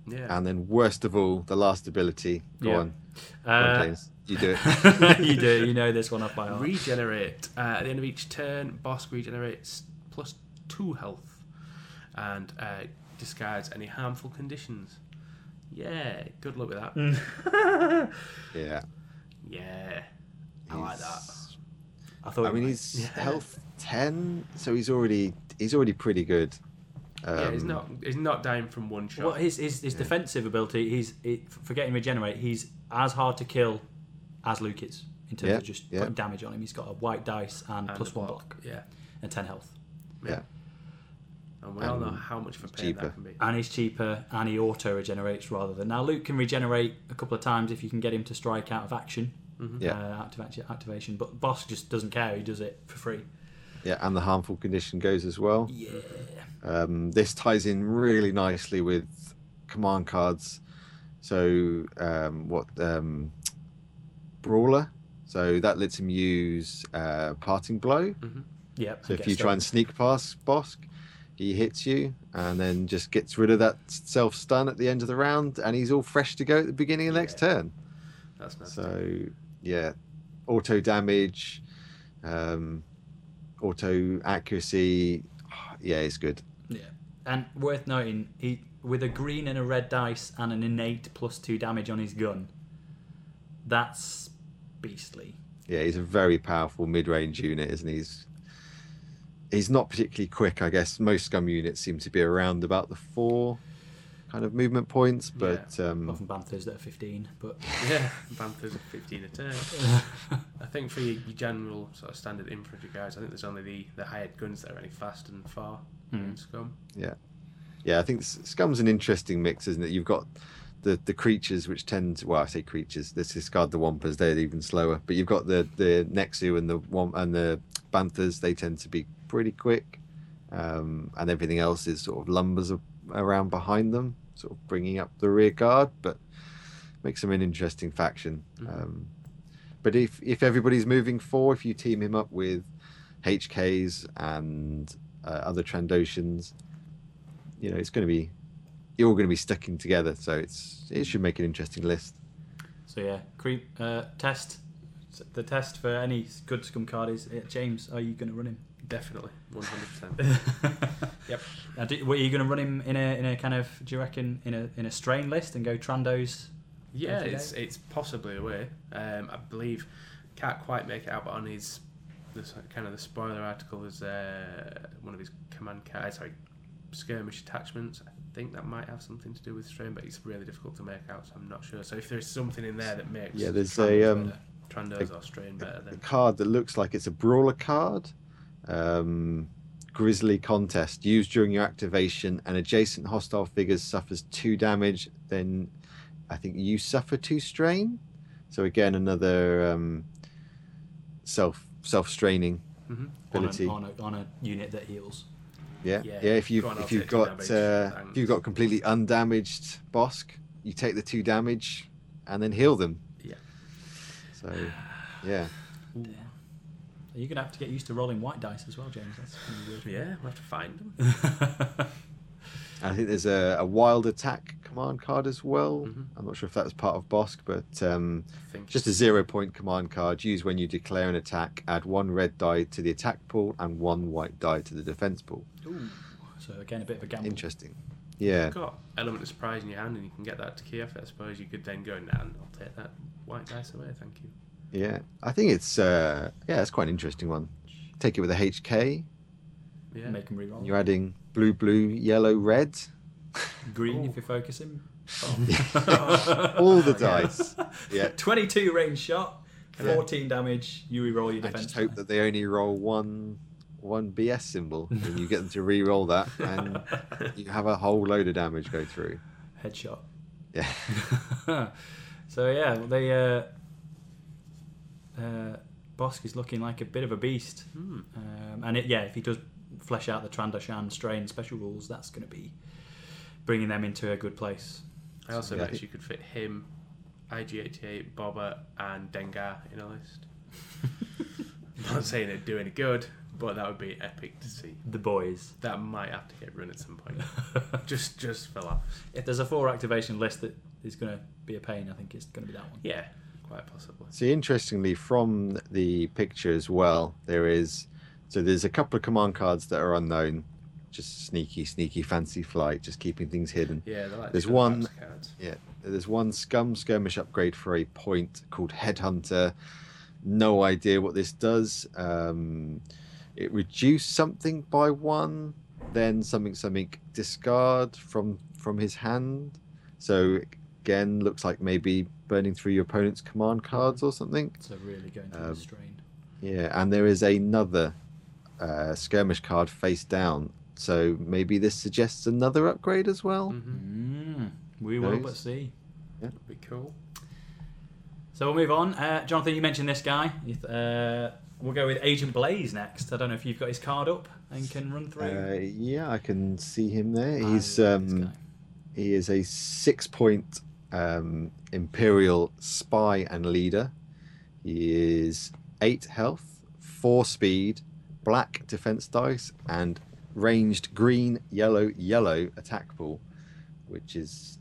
Yeah.
And then worst of all, the last ability. Go
Yeah.
on. Go on,
Uh,
You do it.
you do. You know this one off by heart.
Regenerate. Uh, at the end of each turn, Bossk regenerates plus two health and uh, discards any harmful conditions. Yeah, good luck with that.
Mm.
yeah.
Yeah, I like that.
He's-
I thought.
I mean,
might-
he's
Yeah.
health ten, so he's already he's already pretty good. Um,
yeah, he's not he's not dying from one shot.
Well, his his, his
Yeah.
defensive ability, he's it, for getting regenerate. He's as hard to kill as Luke is in terms
Yeah,
of just
yeah.
putting damage on him. He's got a white dice and,
And
one block
Yeah,
and ten health.
Yeah.
and we all know how much of a pain
cheaper.
that can be.
And he's cheaper and he auto regenerates rather than now. Luke can regenerate a couple of times if you can get him to strike out of action,
Mhm.
Yeah.
uh, activa- activation. But Bossk just doesn't care. He does it for free.
Yeah, and the harmful condition goes as well.
Yeah.
Um, this ties in really nicely with command cards. So um, what um, brawler? So that lets him use uh, parting blow.
Mhm.
Yep.
So if you try and sneak past Bossk, he hits you and then just gets rid of that self stun at the end of the round, and he's all fresh to go at the beginning of the next turn.
That's nice.
So yeah, auto damage, um, auto accuracy. Yeah, it's good.
Yeah. And worth noting, he with a green and a red dice and an innate plus two damage on his gun. That's beastly.
Yeah, he's a very powerful mid-range unit, isn't he? He's he's not particularly quick. I guess most scum units seem to be around about the four kind of movement points, but um,
Apart from Banthas that are 15, but
Yeah, Banthas are 15 a turn. I think for your, your general sort of standard infantry guys, I think there's only the, the hired guns that are any fast and far
Hmm.
in Scum.
yeah, yeah, I think scum's an interesting mix, isn't it? You've got the the creatures which tend to, well, I say creatures. Let's discard the Wampas; they're even slower. But you've got the the Nexu and the Wamp and the Banthas. They tend to be pretty quick, um, and everything else is sort of lumbers around behind them, sort of bringing up the rear guard. But makes him an interesting faction.
Mhm.
Um, but if if everybody's moving forward, if you team him up with HKs and uh, other Trandoshans, you know it's going to be you're all going to be sticking together. So it's it should make an interesting list.
so yeah, creep uh, test. The test for any good scum card is uh, James. Are you going to run him?
Definitely, 100%.
yep. Now, do, were you going to run him in a in a kind of? Do you reckon in a in a strain list and go Trandos?
yeah,
Every
it's it's possibly a way. Um, I believe, can't quite make it out, but on his the s- kind of the spoiler article is uh, one of his command cards, sorry, skirmish attachments. I think that might have something to do with strain, but it's really difficult to make out, so I'm not sure. So if there's something in there that makes
Yeah, there's
Trandos
a, um,
better- Trandos or strain better,
a
then
card that looks like it's a brawler card. Um, Grisly contest used during your activation, and adjacent hostile figures suffers two damage. Then, I think you suffer two strain. So again, another um, self self straining
Mhm.
on
ability.
a, on, a, on a unit that heals.
Yeah,
Yeah,
yeah. If you've
on,
if you've got uh, if you've got completely undamaged Bossk, you take the two damage and then heal them.
Yeah.
So, yeah.
Yeah. You're gonna have to get used to rolling white dice as well, James. That's gonna be
yeah, we'll have to find them.
I think there's a, a wild attack command card as well.
Mhm.
I'm not sure if that's part of Bossk, but um, just a zero point command card used when you declare an attack. Add one red die to the attack pool and one white die to the defense pool.
Ooh. So again, a bit of a gamble.
Interesting. Yeah.
you've got element of surprise in your hand, and you can get that to key off. I suppose you could then go, nah, I'll take that white dice away, thank you.
Yeah. I think it's uh, yeah, it's quite an interesting one. Take it with a HK.
Yeah.
Make them reroll.
You're adding blue, blue, yellow, red.
Green
Oh.
if you're focusing.
All the
Oh,
dice. Yeah.
22 range shot,
Yeah.
14 damage. You reroll your
I just hope that they only roll one one BS symbol and you get them to re-roll that and you have a whole load of damage go through.
Headshot.
Yeah.
so yeah, they uh, uh, Bossk is looking like a bit of a beast,
Hmm.
um, and it, yeah, if he does flesh out the Trandoshan strain special rules, that's going to be bringing them into a good place.
I also
Yeah.
bet you could fit him, IG88, Boba, and Dengar in a list. I'm not saying it'd do any good, but that would be epic to see.
The boys.
That might have to get run at some point. just just for laughs.
if there's a four activation list that is going to be a pain, I think it's going to be that one.
Yeah, quite possibly.
See, interestingly, from the picture as well, there is so there's a couple of command cards that are unknown, just sneaky, sneaky, Fantasy Flight, just keeping things hidden.
Yeah, like
There's one-
cards.
Yeah, there's one scum skirmish upgrade for a point called Headhunter. No idea what this does. Um, it reduced something by one, then something something discard from from his hand. So again, looks like maybe burning through your opponent's command cards or something.
So really going to
Um,
the strain.
Yeah, and there is another uh, skirmish card face down. So maybe this suggests another upgrade as well.
Mm-hmm.
Mm, we will but see.
That'd be cool.
So we'll move on. Uh, Jonathan, you mentioned this guy. Uh, we'll go with Agent Blaise next. I don't know if you've got his card up and can run through.
Uh, yeah, I can see him there.
I
He's um. He is a six point um, Imperial spy and leader. He is eight health, four speed, black defense dice, and ranged green, yellow, yellow attack pool, which is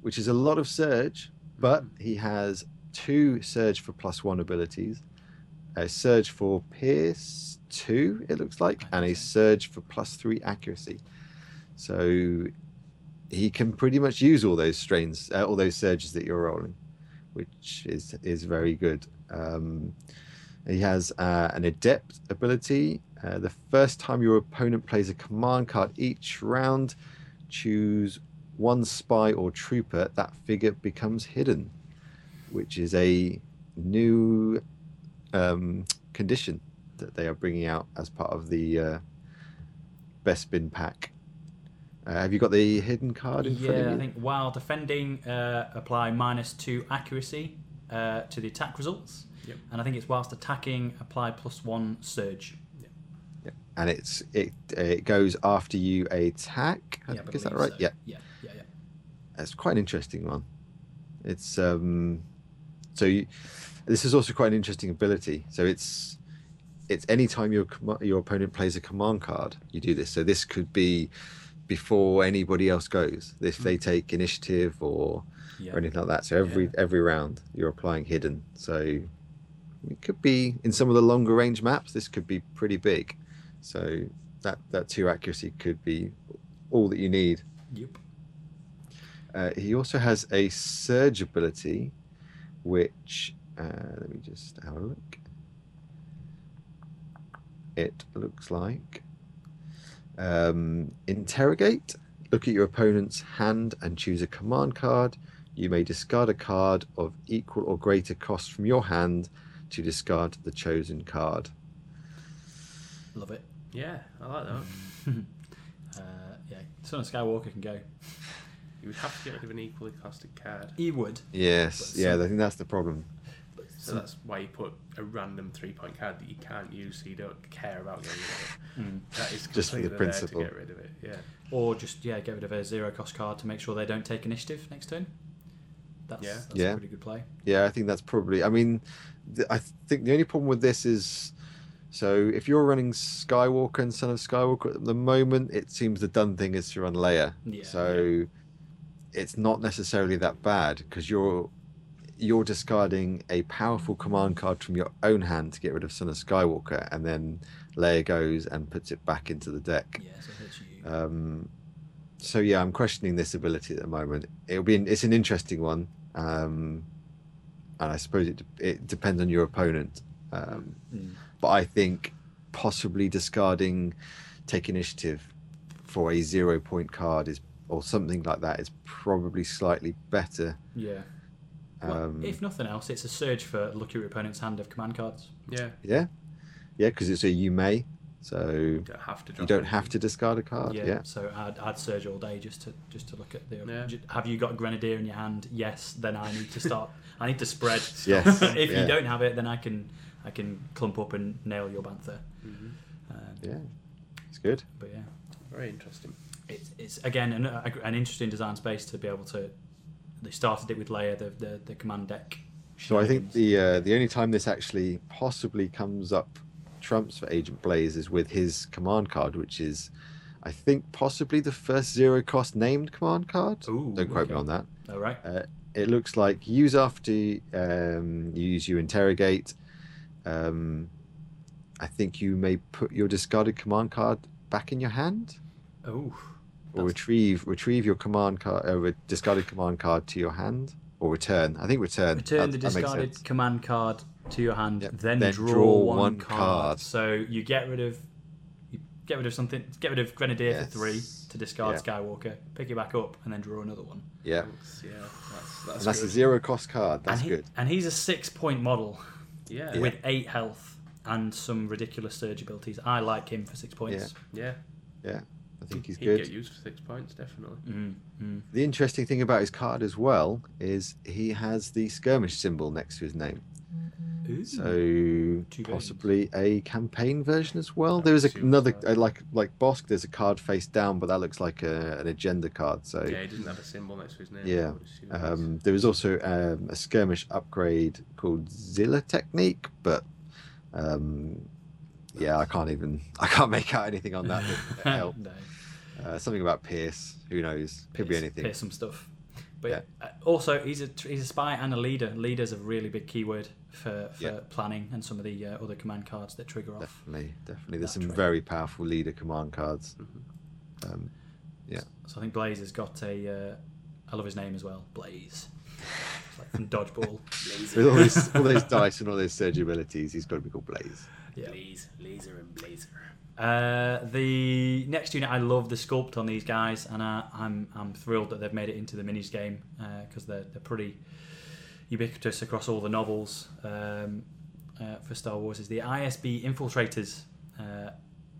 which is a lot of surge, but he has two surge for plus one abilities, a surge for pierce two, it looks like, and a surge for plus three accuracy. So he can pretty much use all those strains, uh, all those surges that you're rolling, which is is very good. Um, he has uh, an adept ability. Uh, the first time your opponent plays a command card each round, choose one spy or trooper. That figure becomes hidden, which is a new um, condition that they are bringing out as part of the uh, Bespin pack. Uh, have you got the hidden card in front of
Yeah,
you?
I think while defending, uh, apply minus two accuracy uh, to the attack results.
Yep.
And I think it's whilst attacking, apply plus one surge.
and it's it it goes after you attack. I
Yeah,
is that right?
so.
Yeah,
Yeah, yeah, yeah.
that's quite an interesting one. It's um, so you, this is also quite an interesting ability. So it's it's any time your your opponent plays a command card, you do this. So this could be before anybody else goes. If they take initiative or
yeah.
or anything like that. So every
Yeah.
every round you're applying hidden. So it could be in some of the longer range maps. This could be pretty big. So that that two accuracy could be all that you need.
Yep.
Uh, he also has a surge ability, which uh, let me just have a look. It looks like Um, interrogate. Look at your opponent's hand and choose a command card. You may discard a card of equal or greater cost from your hand to discard the chosen card.
Love it.
Yeah, I like that.
Uh, yeah, Son of Skywalker can go.
You would have to get rid of an equally costed card.
He would.
Yes,
But
yeah,
some-
I think that's the problem.
So that's why you put a random three point card that you can't use so you don't care about getting rid of
Mm.
it. That is
Just for the principle.
to get rid of it. Yeah.
Or just yeah, get rid of a zero cost card to make sure they don't take initiative next turn. That's,
Yeah.
that's
Yeah.
a pretty good play.
Yeah, I think that's probably. I mean, th- I think the only problem with this is, so if you're running Skywalker and Son of Skywalker at the moment, it seems the done thing is to run Leia.
Yeah,
So it's not necessarily that bad because you're you're discarding a powerful command card from your own hand to get rid of Son of Skywalker, and then Leia goes and puts it back into the deck.
Yeah, so it you.
Um, so yeah, I'm questioning this ability at the moment. It'll be an, it's an interesting one, um, and I suppose it it depends on your opponent. Um,
Mm.
but I think possibly discarding take initiative for a zero point card is or something like that is probably slightly better.
Yeah. Well,
Um,
if nothing else, it's a surge for look at your opponent's hand of command cards.
Yeah.
yeah, yeah, because it's a you may, so
You don't have to
you don't have to discard a card.
yeah.
Yeah,
So I'd, I'd surge all day just to just to look at the.
Yeah.
Have you got a grenadier in your hand? Yes. Then I need to start. I need to spread.
Yes,
if
yeah.
you don't have it, then I can I can clump up and nail your bantha.
Mhm.
Um,
yeah, it's good.
But yeah.
Very interesting.
it's, it's again an, a, an interesting design space to be able to. They started it with Leia, the the, the command deck.
So I think the uh, the only time this actually possibly comes up trumps for Agent Blaise is with his command card, which is, I think, possibly the first zero cost named command card.
Ooh,
Don't quote me on that.
All right.
Uh, it looks like use after um, you use you interrogate. Um, I think you may put your discarded command card back in your hand,
Oh,
or retrieve retrieve your command card, uh, discarded command card to your hand, or return. I think return.
return
That-
the discarded command card to your hand,
Yep.
then,
Then
draw,
draw
one,
one
card.
card.
So you get rid of you get rid of something. Get rid of Grenadier for three to discard
Yeah.
Skywalker. Pick it back up and then draw another one.
Yeah.
Thanks. Yeah. That's, that's,
that's a zero cost card. That's
and he,
good.
And he's a six point model
Yeah.
with eight health and some ridiculous surge abilities. I like him for six points.
Yeah.
Yeah, I think he's good.
He'd
good.
get used for six points, definitely.
Mm, mm.
The interesting thing about his card as well is he has the skirmish symbol next to his name.
Ooh.
So
Two
possibly a campaign version as well.
That
There is
would
a,
suit
another uh, like like Bossk. There's a card face down, but that looks like a, an agenda card. So
Yeah, he doesn't have a symbol next to his name.
Yeah.
I would assume
um, there is also um, a skirmish upgrade called Zillo Technique, but um, yeah, I can't even I can't make out anything on that. that help.
no.
Uh, something about Pierce. Who knows? Could be anything.
Pierce some stuff. But
Yeah.
uh, also, he's a he's a spy and a leader. Leader's a really big keyword for, for
Yeah.
planning and some of the uh, other command cards that trigger off.
Definitely, definitely. There's some
trait.
very powerful leader command cards.
Mhm.
Um, Yeah.
So I think Blaze has got a. Uh, I love his name as well, Blaze. Like from Dodgeball.
with all these, all those dice and all those surge abilities, he's got to be called Blaze.
Yeah.
Blaze, laser, and blazer.
Uh, the next unit, I love the sculpt on these guys, and I, I'm I'm thrilled that they've made it into the minis game because they're they're pretty ubiquitous across all the novels um, uh, for Star Wars. Is the ISB infiltrators? Uh,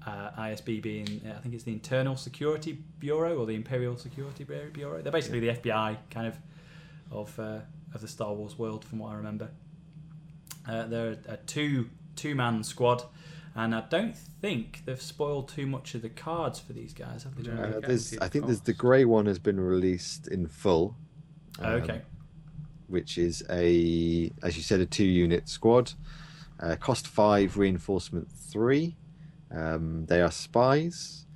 uh, ISB being, I think it's the Internal Security Bureau or the Imperial Security Bureau. They're basically the FBI kind of of uh, of the Star Wars world, from what I remember. Uh, they're a two two man squad, and I don't think they've spoiled too much of the cards for these guys, have they?
No.
Uh, there's, I think there's the grey one has been released in full.
Oh,
um,
okay.
Which is a, as you said, a two unit squad. Uh, cost five, reinforcement three. Um, they are spies.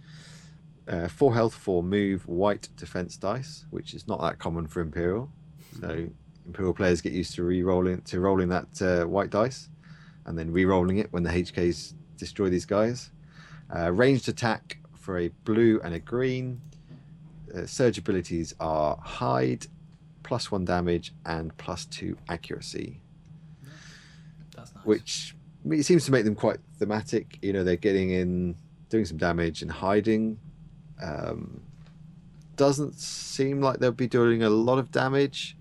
Uh, four health, four move, white defense dice, which is not that common for Imperial. So Imperial players get used to re-rolling to rolling that uh, white dice, and then re-rolling it when the HKs destroy these guys. Uh, ranged attack for a blue and a green. Uh, surge abilities are hide, plus one damage, and plus two accuracy,
That's nice.
which I mean, it seems to make them quite thematic. You know, they're getting in doing some damage and hiding. Um, doesn't seem like they'll be doing a lot of damage.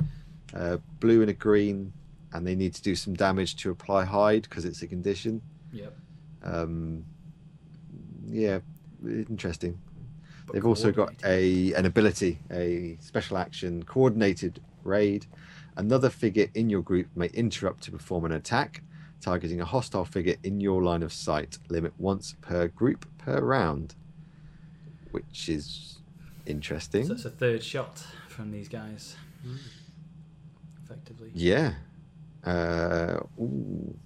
Uh, blue and a green, and they need to do some damage to apply hide because it's a condition.
Yep.
Um, yeah, interesting.
But
They've also got a an ability, a special action, coordinated raid. Another figure in your group may interrupt to perform an attack, targeting a hostile figure in your line of sight. Limit once per group per round, which is interesting.
So it's a third shot from these guys, effectively.
Yeah. Uh, ooh.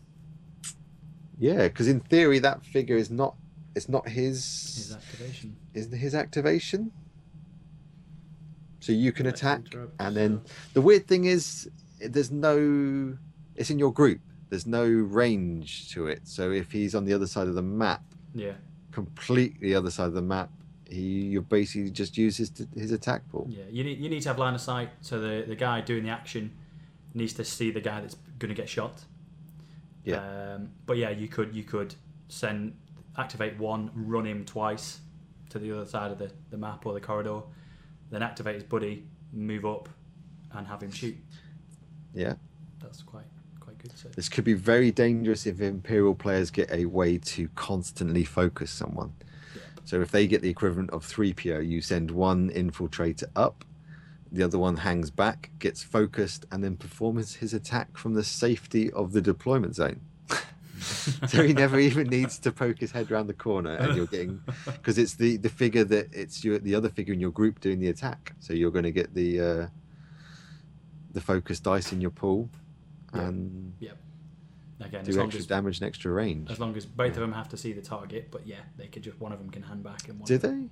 Yeah, because in theory that figure is not it's not his
His activation.
isn't his activation. So you can attack, and then the weird thing is, there's no. It's in your group. There's no range to it. So if he's on the other side of the map,
Yeah.
completely other side of the map, he you basically just use his his attack pool.
Yeah. You need you need to have line of sight, so the the guy doing the action needs to see the guy that's going to get shot.
Yeah.
Um, but yeah, you could you could send activate one, run him twice to the other side of the, the map or the corridor, then activate his buddy, move up, and have him shoot.
Yeah.
That's quite quite good. So
This could be very dangerous if Imperial players get a way to constantly focus someone.
Yeah.
So if they get the equivalent of 3PO, you send one infiltrator up, the other one hangs back, gets focused, and then performs his attack from the safety of the deployment zone. so he never even needs to poke his head around the corner, and you're getting because it's the the figure that it's your the other figure in your group doing the attack. So you're going to get the uh, the focus dice in your pool,
Yeah.
and
again, as
do
long
extra
as
damage and extra range.
as long as both of them have to see the target, but yeah, they could just one of them can hand back and one
Do they?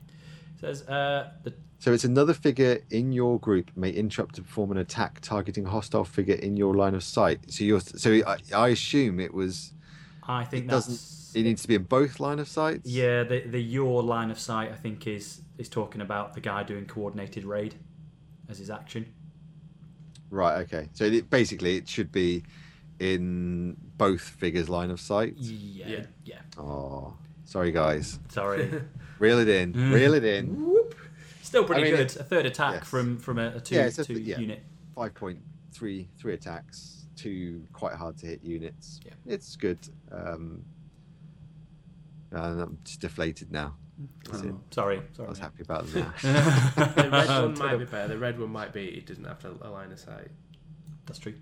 Says uh, the
So it's another figure in your group may interrupt to perform an attack targeting a hostile figure in your line of sight. So you're so I, I assume it was
I think
It
that's
doesn't- it needs to be in both line of sights.
Yeah, the the your line of sight I think is is talking about the guy doing coordinated raid as his action.
Right. Okay. So it, basically, it should be in both figures' line of sight.
Yeah, yeah.
Yeah.
Oh, sorry guys.
Sorry.
Reel it in.
Mm.
Reel it in.
Whoop. Still pretty
I mean,
good. A third attack
yes.
from from a, a two
Yeah, it's a-
two
yeah.
unit.
Five point three three attacks. Two quite hard to hit units.
Yeah.
It's good. Um, and I'm just deflated now. That's it.
Oh, sorry,
I was happy about that.
The red one might be better. The red one might be. It doesn't have to a line of sight.
That's true.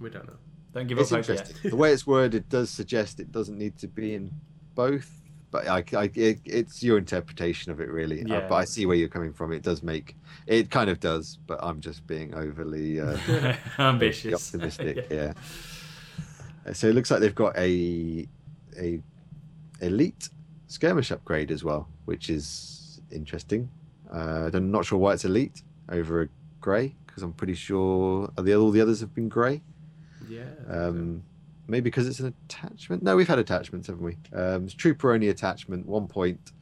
We don't know.
Don't give
it's
up hope yet.
interesting. the way it's worded does suggest it doesn't need to be in both, but I, I- it, it's your interpretation of it, really. Uh, but I see where you're coming from. It does make it kind of does, but I'm just being overly uh,
Ambitious.
optimistic.
Yeah.
yeah. So it looks like they've got a a elite skirmish upgrade as well, which is interesting. Uh, I'm not sure why it's elite over a grey because I'm pretty sure are the, all the others have been grey.
Yeah.
Um, maybe because it's an attachment. No, we've had attachments, haven't we? Um, it's trooper only attachment. One point.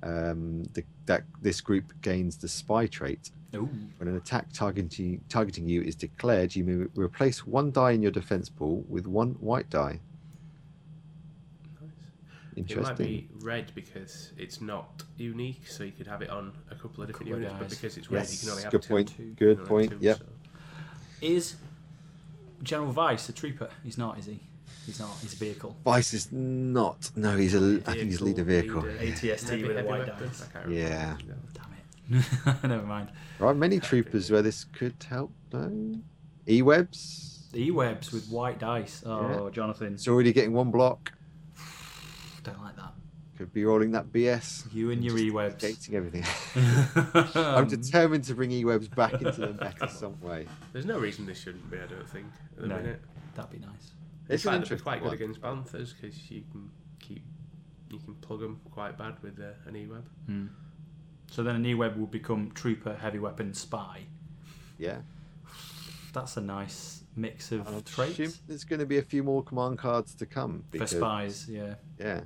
Um, the, that this group gains the spy trait.
Ooh.
When an attack targeting targeting you is declared, you may replace one die in your defense pool with one white die.
nice. It
Interesting.
might be red because it's not unique, so you could have it on a couple of different
Couple of
units. But because it's red,
Yes,
you can only have
good
two.
point.
two.
You
Good point.
two,
Yep.
so-
Is General Weiss a trooper? He's not, is he? He's not. He's a vehicle.
Weiss is not. No, he's a. I think he's leader vehicle.
leader.
ATST
Maybe
with a white dice.
I.
Yeah.
Damn it. Never mind.
Right, many troopers where this could help. though. e-webs.
E-webs with white dice. Oh, Jonathan.
It's already getting one block.
Don't like that.
Could be rolling that BS.
You and your
Just
E-webs.
Gating everything. I'm determined to bring e-webs back into the meta some way.
There's no reason this shouldn't be. I don't think at the
No.
minute.
That'd be nice.
It's
In
an
fact,
interesting
quite good
one.
against Banthas because you can keep you can plug them quite bad with uh, an E-web.
Hmm. So then an E-web will become trooper, heavy weapon, spy.
Yeah.
That's a nice mix of
And I
traits
there's going to be a few more command cards to come.
for spies. Yeah.
Yeah.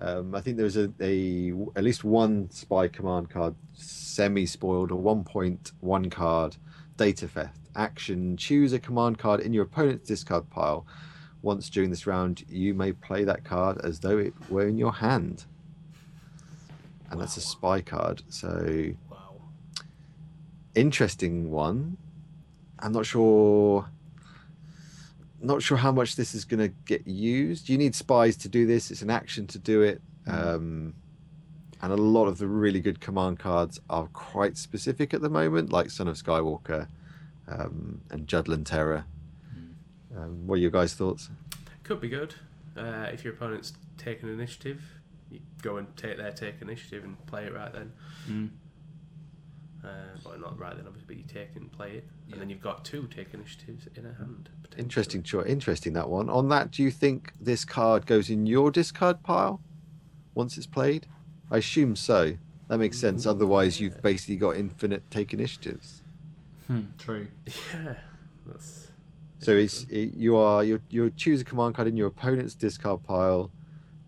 Um, I think there was a, a at least one spy command card semi-spoiled, a one point one card data theft action. Choose a command card in your opponent's discard pile. Once during this round, you may play that card as though it were in your hand. and that's a spy card. So
Wow.
interesting one. I'm not sure. Not sure how much this is going to get used. You need spies to do this. It's an action to do it, um, and a lot of the really good command cards are quite specific at the moment, like Son of Skywalker um, and Jundland Terror. Um, what are your guys' thoughts?
Could be good. Uh, if your opponent's taking initiative, you go and take their take initiative and play it right then.
Mm.
Uh, well, not right then, obviously, but you take and play it,
Yeah.
and then you've got two take initiatives in a hand.
Interesting choice. Interesting that one. On that, do you think this card goes in your discard pile once it's played? I assume so. That makes sense. Otherwise, you've basically got infinite take initiatives.
Hmm, true.
Yeah, that's.
So it's it, you are you you choose a command card in your opponent's discard pile,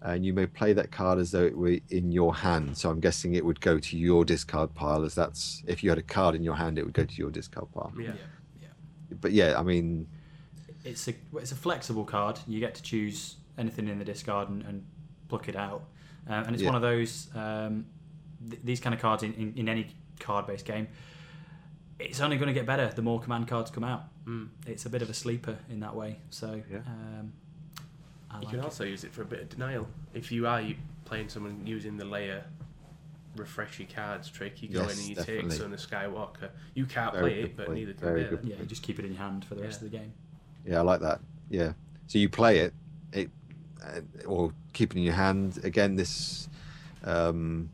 and you may play that card as though it were in your hand. So I'm guessing it would go to your discard pile, as that's if you had a card in your hand, it would go to your discard pile.
Yeah. yeah.
But yeah, I mean,
It's a it's a flexible card. You get to choose anything in the discard and, and pluck it out. Um, and it's
Yeah.
one of those um, th- these kind of cards in, in, in any card based game. It's only going to get better the more command cards come out.
Mm.
It's a bit of a sleeper in that way. So
Yeah.
um, I
You
like
can
it.
also use it for a bit of denial. If you are playing someone using the Leia refresh your cards trick, you go
Yes,
in and you
definitely.
take Son of Skywalker. You can't
Very
play it, but
point.
neither can
Very
they.
Yeah, you just keep it in your hand for the rest of the game.
yeah, I like that. Yeah. So you play it, it, uh, or keep it in your hand. Again, this, um,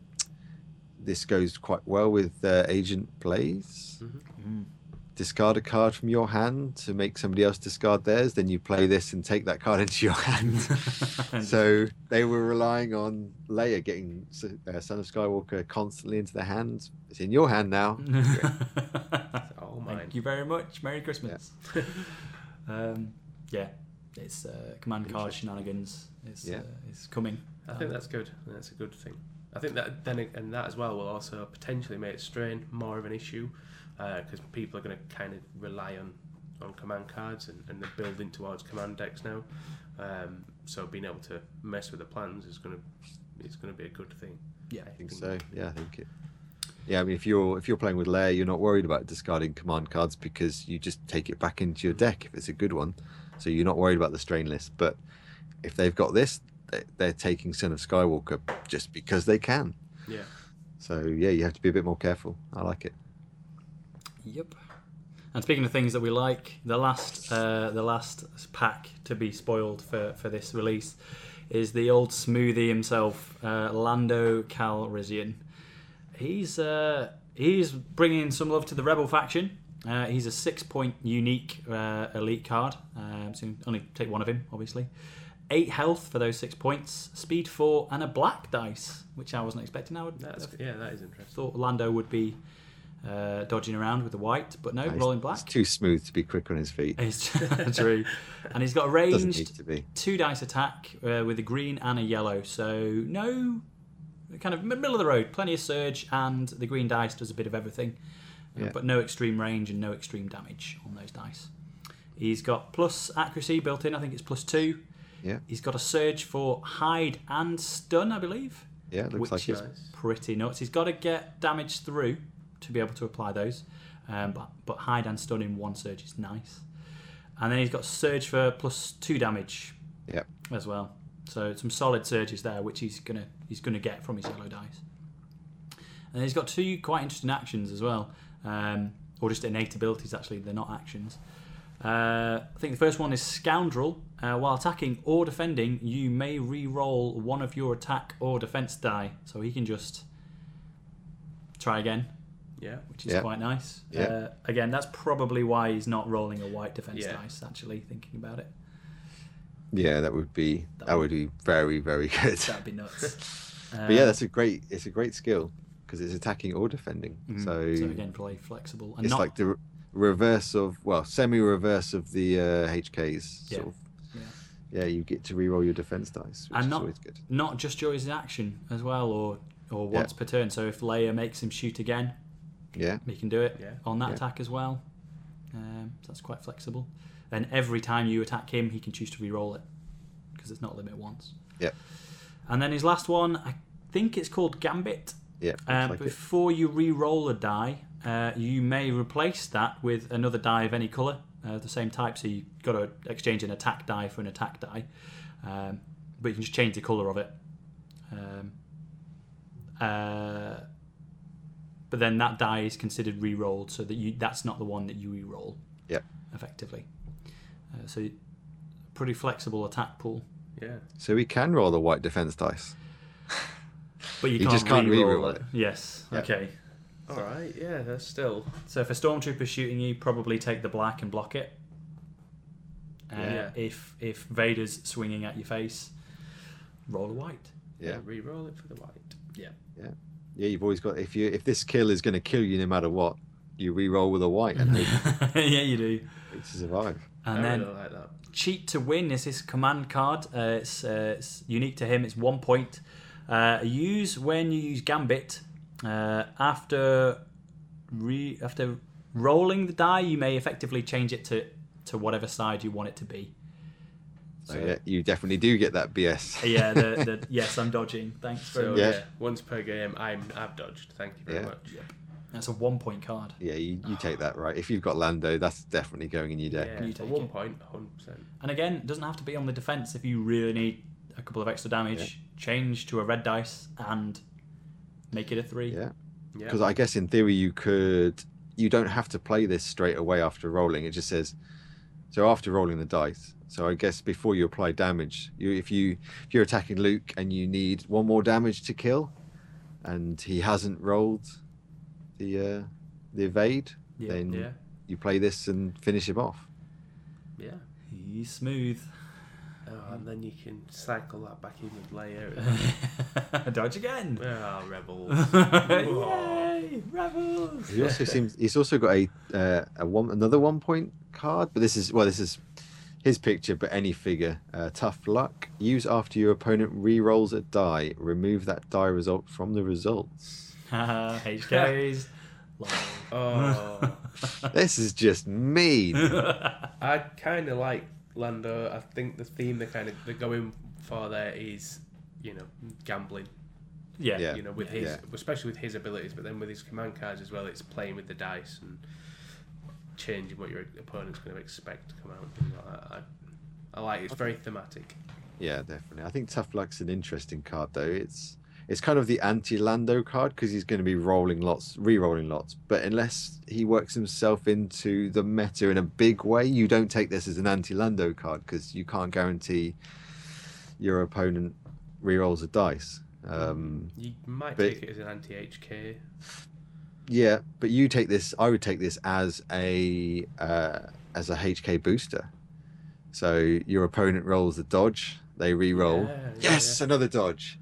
this goes quite well with uh, Agent Blaise.
Mhm.
Mm.
Discard a card from your hand to make somebody else discard theirs. Then you play this and take that card into your hand. so they were relying on Leia getting uh, Son of Skywalker constantly into their hands. It's in your hand now.
all mine.
Thank you very much. Merry Christmas. um, yeah, it's uh, command card shenanigans. It's
Yeah.
uh, it's coming.
I think that's good. That's a good thing. I think that then ag- and that as well will also potentially make strain more of an issue because people are going to kind of rely on on command cards and, and they're building towards command decks now. Um, so being able to mess with the plans is going to it's going to be a good thing.
Yeah,
I think so. Yeah, I think it. Yeah, I mean, if you're if you're playing with Leia, you're not worried about discarding command cards because you just take it back into your deck if it's a good one. So you're not worried about the strain list. But if they've got this, they- they're taking Son of Skywalker just because they can.
Yeah.
So yeah, you have to be a bit more careful. I like it.
Yep. And speaking of things that we like, the last uh, the last pack to be spoiled for, for this release is the old smoothie himself, uh, Lando Calrissian. He's uh, he's bringing some love to the Rebel faction. Uh, he's a six point unique uh, elite card, um, so you can only take one of him, obviously. Eight health for those six points, speed four, and a black dice, which I wasn't expecting. I would
That's yeah, that is interesting.
thought Lando would be uh, dodging around with the white, but no,
He's-
rolling
He's
black.
too smooth to be quick on his feet.
It's true, and he's got a ranged
to be.
two dice attack uh, with a green and a yellow. So no, kind of middle of the road. Plenty of surge, and the green dice does a bit of everything, uh,
Yeah.
but no extreme range and no extreme damage on those dice. He's got plus accuracy built in. I think it's plus two.
Yeah,
He's got a surge for hide and stun, I believe,
yeah. It looks
which
like
is.
Nice.
pretty nuts. He's got to get damage through to be able to apply those, um, but but hide and stun in one surge is nice. And then he's got surge for plus two damage
Yep.
as well. So some solid surges there, which he's gonna he's gonna get from his yellow dice. And he's got two quite interesting actions as well, um, or just innate abilities. Actually, they're not actions. Uh, I think the first one is Scoundrel. Uh, while attacking or defending, you may re-roll one of your attack or defense die, so he can just try again,
Yeah.
which is
Yeah.
quite nice.
Yeah.
Uh, again, that's probably why he's not rolling a white defense
Yeah.
dice. Actually, thinking about it,
Yeah, that would be
That
that
would-
would be very very good.
that'd be nuts.
But yeah,
Um,
that's a great. It's a great skill because it's attacking or defending.
Mhm.
So,
again, play flexible and
it's
not
like the re- reverse of well, semi-reverse of the uh, HKs. Sort
Yeah.
of.
Yeah.
Yeah, you get to re-roll your defense dice, which
And
is
not-
always good.
not just during his action as well, or or
Yeah.
once per turn. So if Leia makes him shoot again,
Yeah,
he can do it
Yeah.
on that
Yeah.
attack as well. Um, so that's quite flexible. And every time you attack him, he can choose to re-roll it because it's not limit once.
Yeah.
And then his last one, I think it's called Gambit.
Yeah.
Um,
like it.
before you re-roll a die, uh, you may replace that with another die of any colour, uh, the same type. So you've got to exchange an attack die for an attack die, um, but you can just change the colour of it. Um, uh, but then that die is considered re-rolled, so that you that's not the one that you re-roll.
Yep.
Effectively, uh, so pretty flexible attack pool,
Yeah.
So we can roll the white defense dice.
but you,
You
can't
just can't
re-roll
re-roll
it.
it.
Yes.
Yep.
Okay.
All right. Yeah. That's still.
So if a stormtrooper's shooting you, probably take the black and block it. Uh,
Yeah.
If if Vader's swinging at your face, roll a white.
Yeah.
Re-roll it for the white.
Yeah.
Yeah, you've always got if you if this kill is going to kill you no matter what, you re-roll with a white and hope
yeah, you do.
to survive.
And
I
then
really like that.
cheat to win is his command card. Uh, it's, uh, it's unique to him. It's one point. Uh, use when you use Gambit uh, after re after rolling the die. You may effectively change it to to whatever side you want it to be.
So oh, yeah, you definitely do get that BS.
yeah, the, the, yes, I'm dodging. Thanks very
So
much.
yeah.
Yeah.
once per game, I'm I've dodged. Thank you very
Yeah.
much.
That's a one point card.
Yeah, you, you ah. take that right. If you've got Lando, that's definitely going in your deck.
Yeah.
You take
one
it.
point, hundred percent.
And again, it doesn't have to be on the defense if you really need a couple of extra damage. Change to a red dice and make it a three.
Yeah,
Yeah.
because I guess in theory you could. You don't have to play this straight away after rolling. It just says so after rolling the dice. So I guess before you apply damage, you if you if you're attacking Luke and you need one more damage to kill, and he hasn't rolled the uh, the evade,
Yeah.
then
Yeah.
you play this and finish him off.
Yeah.
He's smooth.
Oh, and then you can cycle that back in with Leia.
Dodge again.
Ah, rebels.
Yay, rebels!
He also seems he's also got a uh, a one another one point card, but this is well this is his picture, but any figure. Uh, tough luck. Use after your opponent re-rolls a die. Remove that die result from the results.
HKs.
Oh,
This is just mean.
I kind of like Lando. I think the theme they're kind of they're going for there is, you know, gambling.
yeah.
Yeah.
You know, with his
Yeah.
especially with his abilities, but then with his command cards as well, it's playing with the dice and changing what your opponent's going to expect to come out. And things like that. I, I like it. It's very thematic.
Yeah, definitely. I think Tough Luck's an interesting card though. It's it's kind of the anti-Lando card because he's going to be rolling lots, re-rolling lots. But unless he works himself into the meta in a big way, you don't take this as an anti-Lando card because you can't guarantee your opponent re-rolls a dice. Um,
You might
But-
take it as an anti-HK.
yeah, but you take this. I would take this as a uh, as a HK booster. So your opponent rolls a dodge, they re-roll.
Yeah,
yes,
yeah.
another dodge.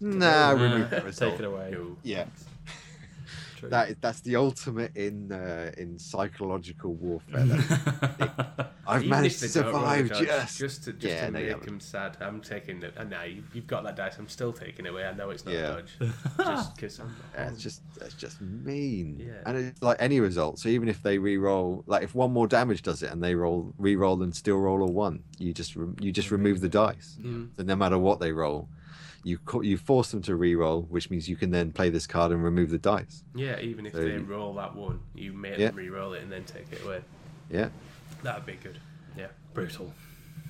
Nah,
Uh,
remove the result.
Take it away.
No.
Yeah,
True.
that is, that's the ultimate in uh, in psychological warfare. That I've
Even
managed to they don't roll a
survive
dodge,
just
just
to, just
Yeah,
to
no,
make
haven't.
him sad. I'm taking it. And now you've, you've got that dice. I'm still taking it away. I know it's not
Yeah.
a dodge. just because I'm.
Yeah, it's just that's just mean.
Yeah.
And it's like any result. So even if they re-roll, like if one more damage does it, and they roll re-roll and still roll a one, you just re- you just remove the dice.
Mm.
So no matter what they roll, you co- you force them to re-roll, which means you can then play this card and remove the dice.
Yeah, even if
So
they
you-
roll that one, you make
Yeah.
them re-roll it and then take it away.
Yeah,
That'd be good. Yeah,
Brutal.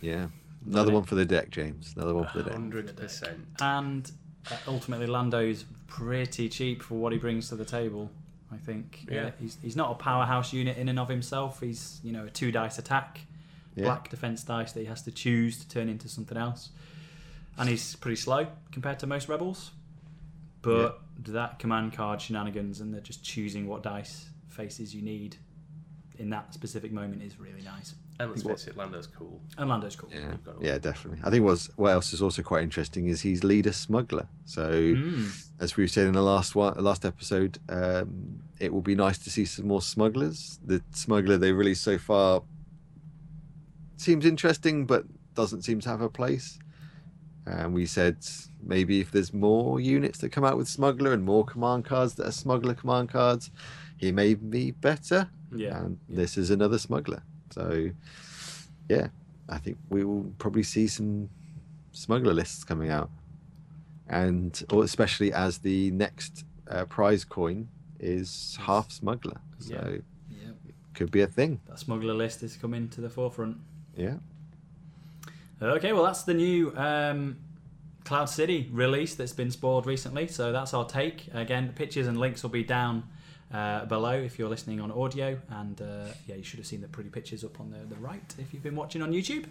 yeah. Another one for the deck, James. Another one for the deck.
hundred percent.
And uh, ultimately, Lando's pretty cheap for what he brings to the table. I think. Uh,
Yeah.
he's he's not a powerhouse unit in and of himself. He's you know a two dice attack,
Yeah.
black defense dice that he has to choose to turn into something else, and he's pretty slow compared to most rebels. But that command card shenanigans and they're just choosing what dice faces you need in that specific moment is really nice.
And let's
What-
face it, Lando's cool.
And Lando's cool.
Yeah,
You've got to-
yeah, definitely. I think what's what else is also quite interesting is he's leader smuggler. So
Mm.
as we said in the last one, last episode, um, it will be nice to see some more smugglers. The smuggler they released so far seems interesting, but doesn't seem to have a place. And we said maybe if there's more units that come out with smuggler and more command cards that are smuggler command cards, he may be better.
Yeah.
And this is another smuggler. So, yeah, I think we will probably see some smuggler lists coming out, and or especially as the next uh, prize coin is half smuggler. So
Yeah.
Yeah,
could be a thing.
that smuggler list is coming to the forefront.
Yeah.
Okay, well, that's the new um, Cloud City release that's been spoiled recently. So that's our take. Again, the pictures and links will be down uh, below if you're listening on audio. And uh, yeah, you should have seen the pretty pictures up on the, the right if you've been watching on YouTube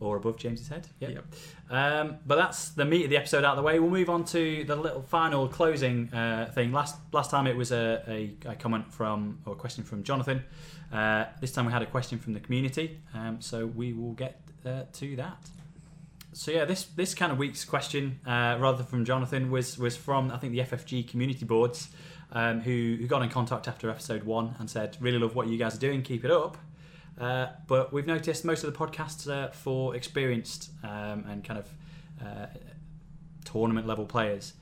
or above James's head. Yep.
Yep.
Um, but that's the meat of the episode out of the way. We'll move on to the little final closing uh, thing. Last last time it was a, a, a comment from or a question from Jonathan. Uh, this time we had a question from the community. Um, so we will get uh, to that. So yeah, this this kind of week's question, uh, rather from Jonathan, was was from I think the FFG community boards, um, who who got in contact after episode one and said, "Really love what you guys are doing. Keep it up." Uh, but we've noticed most of the podcasts are for experienced um, and kind of uh, tournament level players.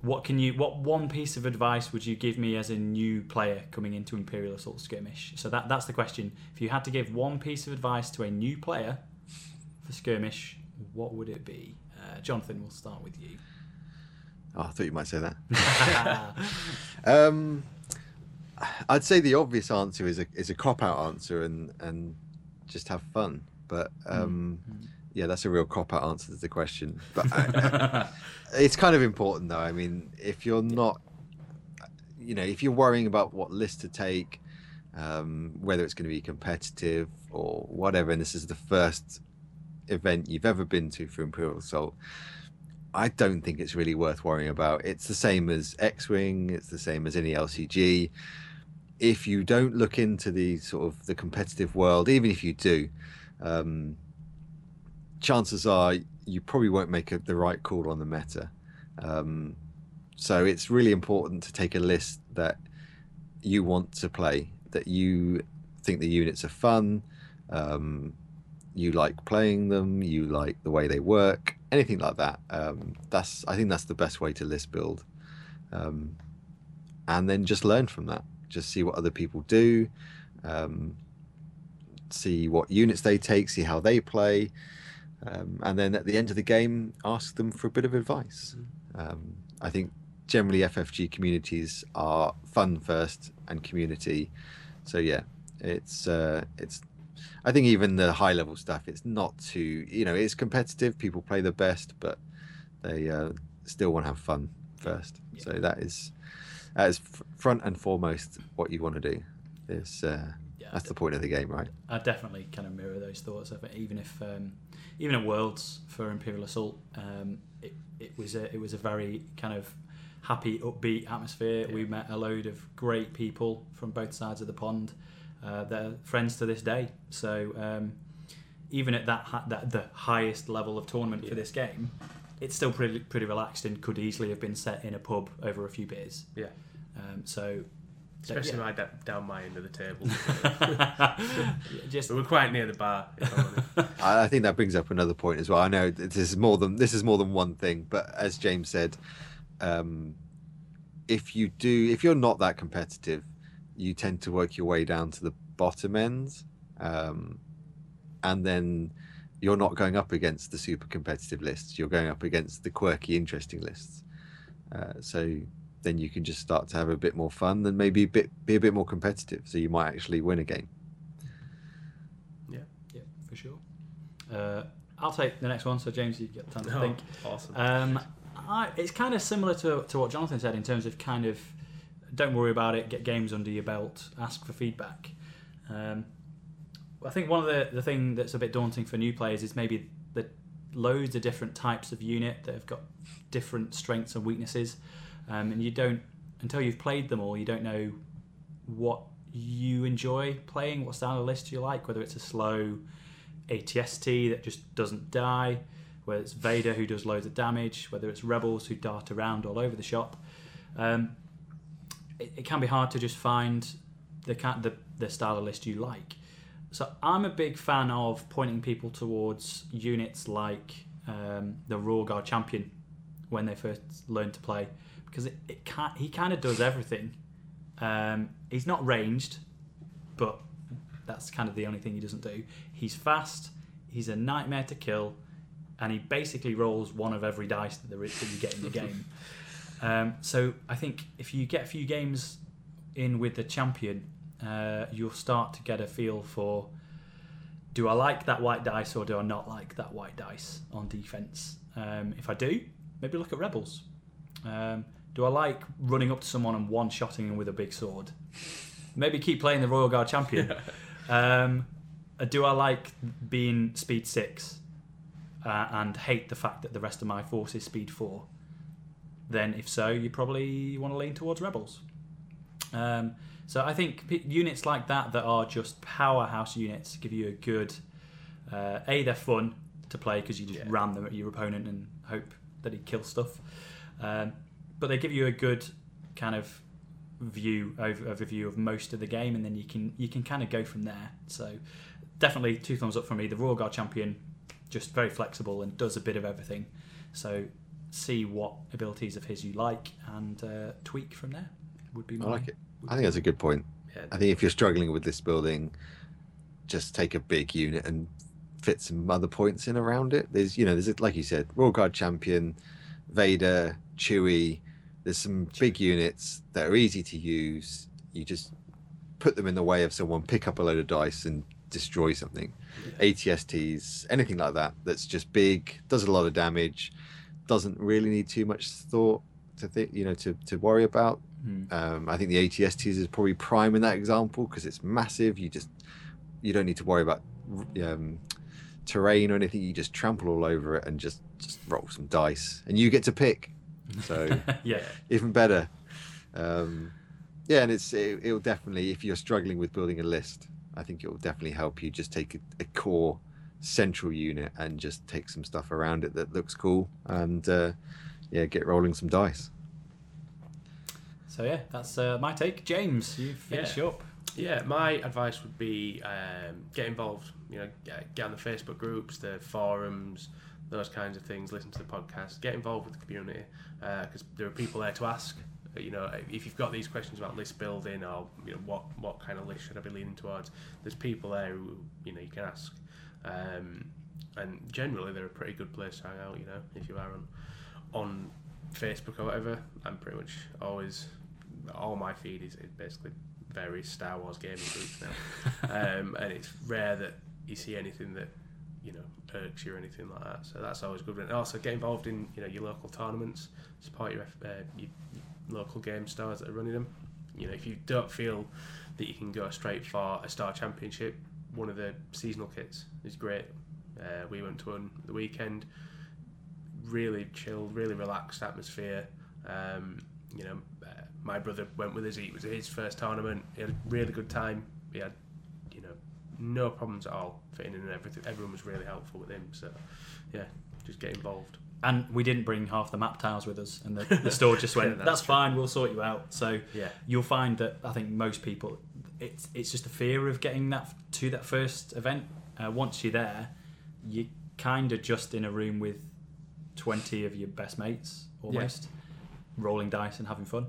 What can you? What one piece of advice would you give me as a new player coming into Imperial Assault Skirmish? So that that's the question. If you had to give one piece of advice to a new player for Skirmish, what would it be? Uh, Jonathan, we'll start with you.
Oh, I thought you might say that. Um, I'd say the obvious answer is a is a cop out answer and and just have fun. But um, yeah, that's a real cop out answer to the question. But I, it's kind of important though. I mean, if you're not, you know, if you're worrying about what list to take, um, whether it's going to be competitive or whatever, and this is the first event you've ever been to for Imperial Assault, I don't think it's really worth worrying about. It's the same as X Wing, it's the same as any LCG. If you don't look into the sort of the competitive world, even if you do, um, chances are you probably won't make a, the right call on the meta. Um, so it's really important to take a list that you want to play, that you think the units are fun, um, you like playing them, you like the way they work, anything like that. Um, that's I think that's the best way to list build, um, and then just learn from that. Just see what other people do, um, see what units they take, see how they play, um, and then at the end of the game, ask them for a bit of advice. Um, I think generally FFG communities are fun first and community. So yeah, it's uh, it's. I think even the high level stuff, it's not too you know it's competitive. People play the best, but they uh, still want to have fun first. So that is that is front and foremost what you want to do. Is uh,
Yeah,
that's the point of the game, right?
I definitely kind of mirror those thoughts. I think even if um, even at Worlds for Imperial Assault, um, it, it was a it was a very kind of happy, upbeat atmosphere. We met a load of great people from both sides of the pond. Uh, they're friends to this day. So um, even at that, that the highest level of tournament for this game, it's still pretty pretty relaxed and could easily have been set in a pub over a few beers.
Yeah.
Um, so
Especially
yeah.
my da- down my end of the table.
just
so we're quite near the bar. If I'm honest.
I, I think that brings up another point as well. I know this is more than this is more than one thing, but as James said, um, if you do, if you're not that competitive, you tend to work your way down to the bottom ends, um, and then you're not going up against the super competitive lists. You're going up against the quirky, interesting lists. Uh, so then you can just start to have a bit more fun and maybe a bit be a bit more competitive. So you might actually win a game.
Yeah, yeah, for sure. Uh, I'll take the next one, so James, you get time to
Oh,
think.
awesome.
Um, I, it's kind of similar to, to what Jonathan said in terms of kind of don't worry about it, get games under your belt, ask for feedback. Um, I think one of the, the thing that's a bit daunting for new players is maybe the loads of different types of unit that have got different strengths and weaknesses, um, and you don't until you've played them all, you don't know what you enjoy playing, what style of list you like, whether it's a slow ATST that just doesn't die, whether it's Vader who does loads of damage, whether it's Rebels who dart around all over the shop. Um, it, it can be hard to just find the, the the style of list you like. So I'm a big fan of pointing people towards units like um, the Royal Guard Champion when they first learn to play because it, it can he kind of does everything. Um, he's not ranged, but that's kind of the only thing he doesn't do. He's fast. He's a nightmare to kill, and he basically rolls one of every dice that, there is, that you get in the game. Um, so I think if you get a few games in with the champion, uh, you'll start to get a feel for do I like that white dice or do I not like that white dice on defense? Um, if I do, maybe look at rebels. Um, do I like running up to someone and one shotting them with a big sword? Maybe keep playing the Royal Guard champion. Um, uh, do I like being speed six uh, and hate the fact that the rest of my force is speed four? Then, if so, you probably want to lean towards rebels. Um, so I think p- units like that that are just powerhouse units give you a good. Uh, a they're fun to play because you just
Yeah.
ram them at your opponent and hope that he kills stuff. Um, but they give you a good kind of view over, overview of most of the game, and then you can you can kind of go from there. So definitely two thumbs up for me. The Royal Guard champion, just very flexible and does a bit of everything. So see what abilities of his you like and uh, tweak from there. Would be
I
my
like it. I think that's a good point.
Yeah.
I think if you're struggling with this building, just take a big unit and fit some other points in around it. There's, you know, there's like you said, Royal Guard Champion, Vader, Chewie. There's some big units that are easy to use. You just put them in the way of someone, pick up a load of dice and destroy something. ATSTs, anything like that. That's just big, does a lot of damage, doesn't really need too much thought to think, you know, to to worry about.
Hmm.
Um, I think the ATSTs is probably prime in that example because it's massive. You just you don't need to worry about um, terrain or anything. You just trample all over it and just just roll some dice, and you get to pick. So
yeah,
even better. Um, yeah, and it's it, it'll definitely if you're struggling with building a list, I think it will definitely help you just take a, a core central unit and just take some stuff around it that looks cool and uh, yeah, get rolling some dice.
So yeah, that's uh, my take. James, you finish
Yeah.
up.
Yeah, my advice would be um, get involved. You know, get, get on the Facebook groups, the forums, those kinds of things. Listen to the podcast. Get involved with the community because there are people there to ask. Uh, You know, if you've got these questions about list building or you know what what kind of list should I be leaning towards, there's people there who you know you can ask. Um, and generally, they're a pretty good place to hang out. You know, if you are on on Facebook or whatever, I'm pretty much always all my feed is, basically various Star Wars gaming groups now, um, and it's rare that you see anything that you know irks you or anything like that. So that's always good. And also get involved in you know your local tournaments, support your, uh, your, your local game stars that are running them. You know if you don't feel that you can go straight for a store championship, one of the seasonal kits is great. Uh, we went to one the weekend. Really chilled, really relaxed atmosphere. Um, you know, uh, my brother went with us. It was his first tournament. He had a really good time. He had, you know, no problems at all fitting in and everything. Everyone was really helpful with him. So, yeah, just get involved.
And we didn't bring half the map tiles with us, and the, the store just went,
That's
"That's
true.
fine, we'll sort you out." So
Yeah,
you'll find that I think most people, it's it's just a fear of getting that to that first event. Uh, once you're there, you're kind of just in a room with twenty of your best mates almost, rolling dice and having fun.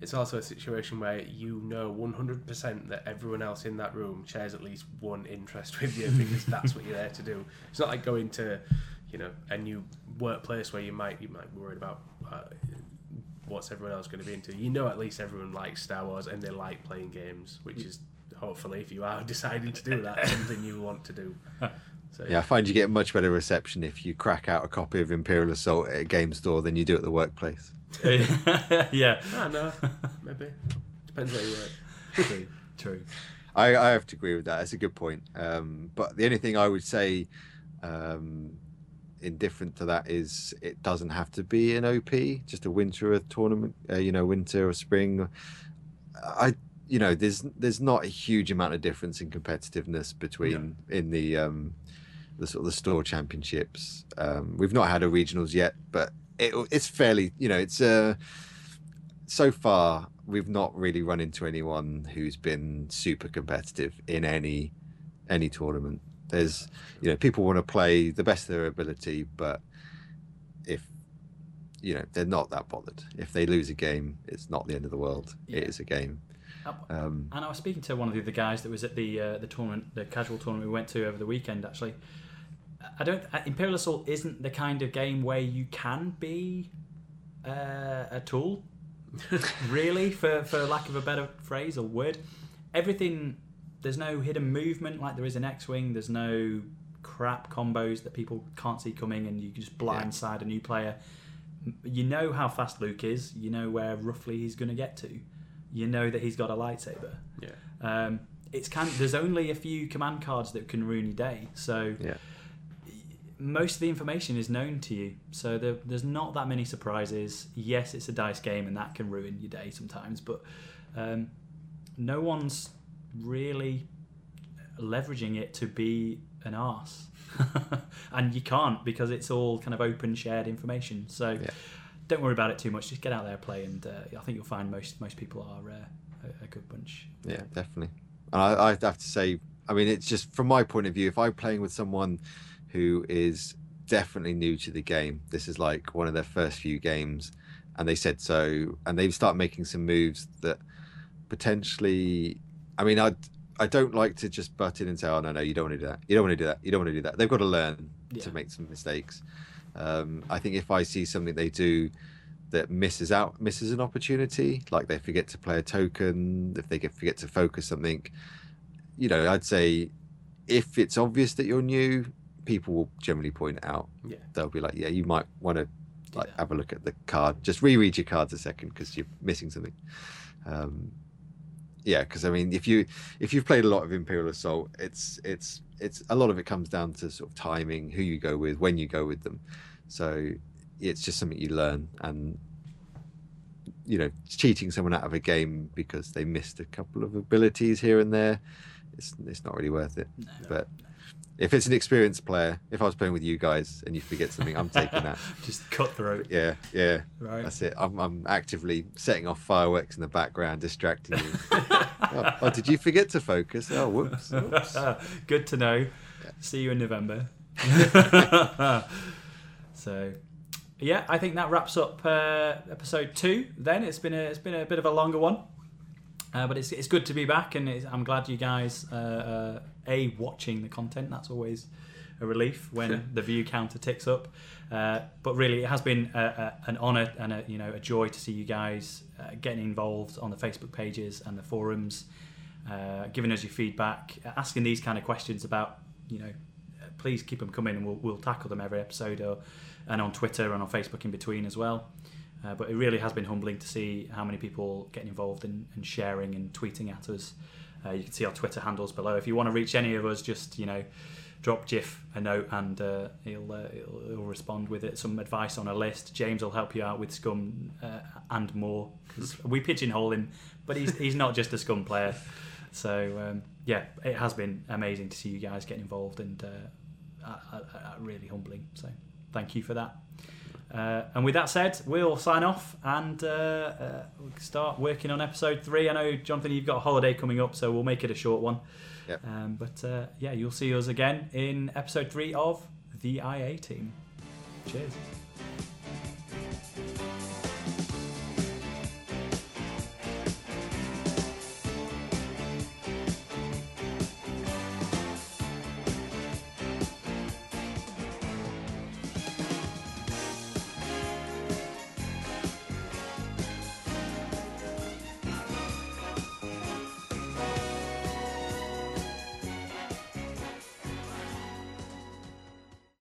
It's also a situation where you know 100% that everyone else in that room shares at least one interest with you because that's what you're there to do. It's not like going to, you know, a new workplace where you might you might be worried about uh, what's everyone else going to be into. You know, at least everyone likes Star Wars and they like playing games, which is hopefully, if you are deciding to do that, something you want to do. So
Yeah, I find you get much better reception if you crack out a copy of Imperial Assault at a game store than you do at the workplace.
yeah,
I know, maybe depends where you work.
true, true.
I, I have to agree with that. That's a good point. Um, but the only thing I would say, um, indifferent to that, is it doesn't have to be an OP, just a winter tournament. Uh, you know, winter or spring. I, you know, there's there's not a huge amount of difference in competitiveness between in the um, the sort of the store championships. Um, we've not had a regionals yet, but it, it's fairly, you know, it's uh, so far we've not really run into anyone who's been super competitive in any any tournament. There's, you know, people want to play the best of their ability, but if you know they're not that bothered. If they lose a game, it's not the end of the world.
Yeah.
It is a game. Um,
And I was speaking to one of the other guys that was at the uh, the tournament, the casual tournament we went to over the weekend. Actually, I don't. uh, Imperial Assault isn't the kind of game where you can be uh, a tool, really, for for lack of a better phrase or word. Everything there's no hidden movement like there is in X-wing. There's no crap combos that people can't see coming, and you can just blindside a new player. You know how fast Luke is. You know where roughly he's going to get to. You know that he's got a lightsaber.
Yeah.
Um, it's kind. There's only a few command cards that can ruin your day. So
Yeah.
most of the information is known to you. So there, there's not that many surprises. Yes, it's a dice game, and that can ruin your day sometimes. But um, no one's really leveraging it to be an arse. and you can't because it's all kind of open shared information. So
Yeah.
Don't worry about it too much. Just get out there, play, and uh, I think you'll find most most people are uh, a, a good bunch.
Yeah, definitely. And I, I have to say, I mean, it's just from my point of view, if I'm playing with someone who is definitely new to the game, this is like one of their first few games, and they said so, and they start making some moves that potentially, I mean, I I don't like to just butt in and say, oh no no, you don't want to do that, you don't want to do that, you don't want to do that. They've got to learn
Yeah.
to make some mistakes. Um, I think if I see something they do that misses out misses an opportunity like they forget to play a token if they get, forget to focus something you know i'd say if it's obvious that you're new people will generally point it out
Yeah.
they'll be like yeah you might want to like
that.
have a look at the card just reread your cards a second because you're missing something um yeah because i mean if you if you've played a lot of imperial assault it's it's it's a lot of it comes down to sort of timing who you go with when you go with them so it's just something you learn and you know cheating someone out of a game because they missed a couple of abilities here and there it's it's not really worth it
No.
but if it's an experienced player if i was playing with you guys and you forget something i'm taking that
Just cutthroat.
yeah yeah
Right.
that's it i'm, I'm actively setting off fireworks in the background distracting you oh, oh, did you forget to focus oh whoops, whoops.
Good to know. See you in November. so, yeah, I think that wraps up uh, episode two. Then it's been a it's been a bit of a longer one, uh, but it's it's good to be back, and it's, I'm glad you guys uh, uh, a watching the content. That's always a relief when the view counter ticks up. Uh, but really, it has been a, a, an honour and a you know a joy to see you guys uh, getting involved on the Facebook pages and the forums, uh, giving us your feedback, asking these kind of questions about you know. uh, Please keep them coming, and we'll, we'll tackle them every episode, or, and on Twitter and on Facebook in between as well. Uh, but it really has been humbling to see how many people getting involved and, and sharing and tweeting at us. Uh, you can see our Twitter handles below. If you want to reach any of us, just you know, drop Jiff a note and uh, he'll, uh, he'll he'll respond with it. Some advice on a list. James will help you out with Scum uh, and more because we pigeonhole him, but he's he's not just a Scum player. So um, yeah, it has been amazing to see you guys getting involved and uh, really humbling. So thank you for that. Uh, and with that said, we'll sign off and uh, uh, we'll start working on episode three. I know, Jonathan, you've got a holiday coming up, so we'll make it a short one.
Yep.
Um, but uh, yeah, you'll see us again in episode three of the IA team. Cheers.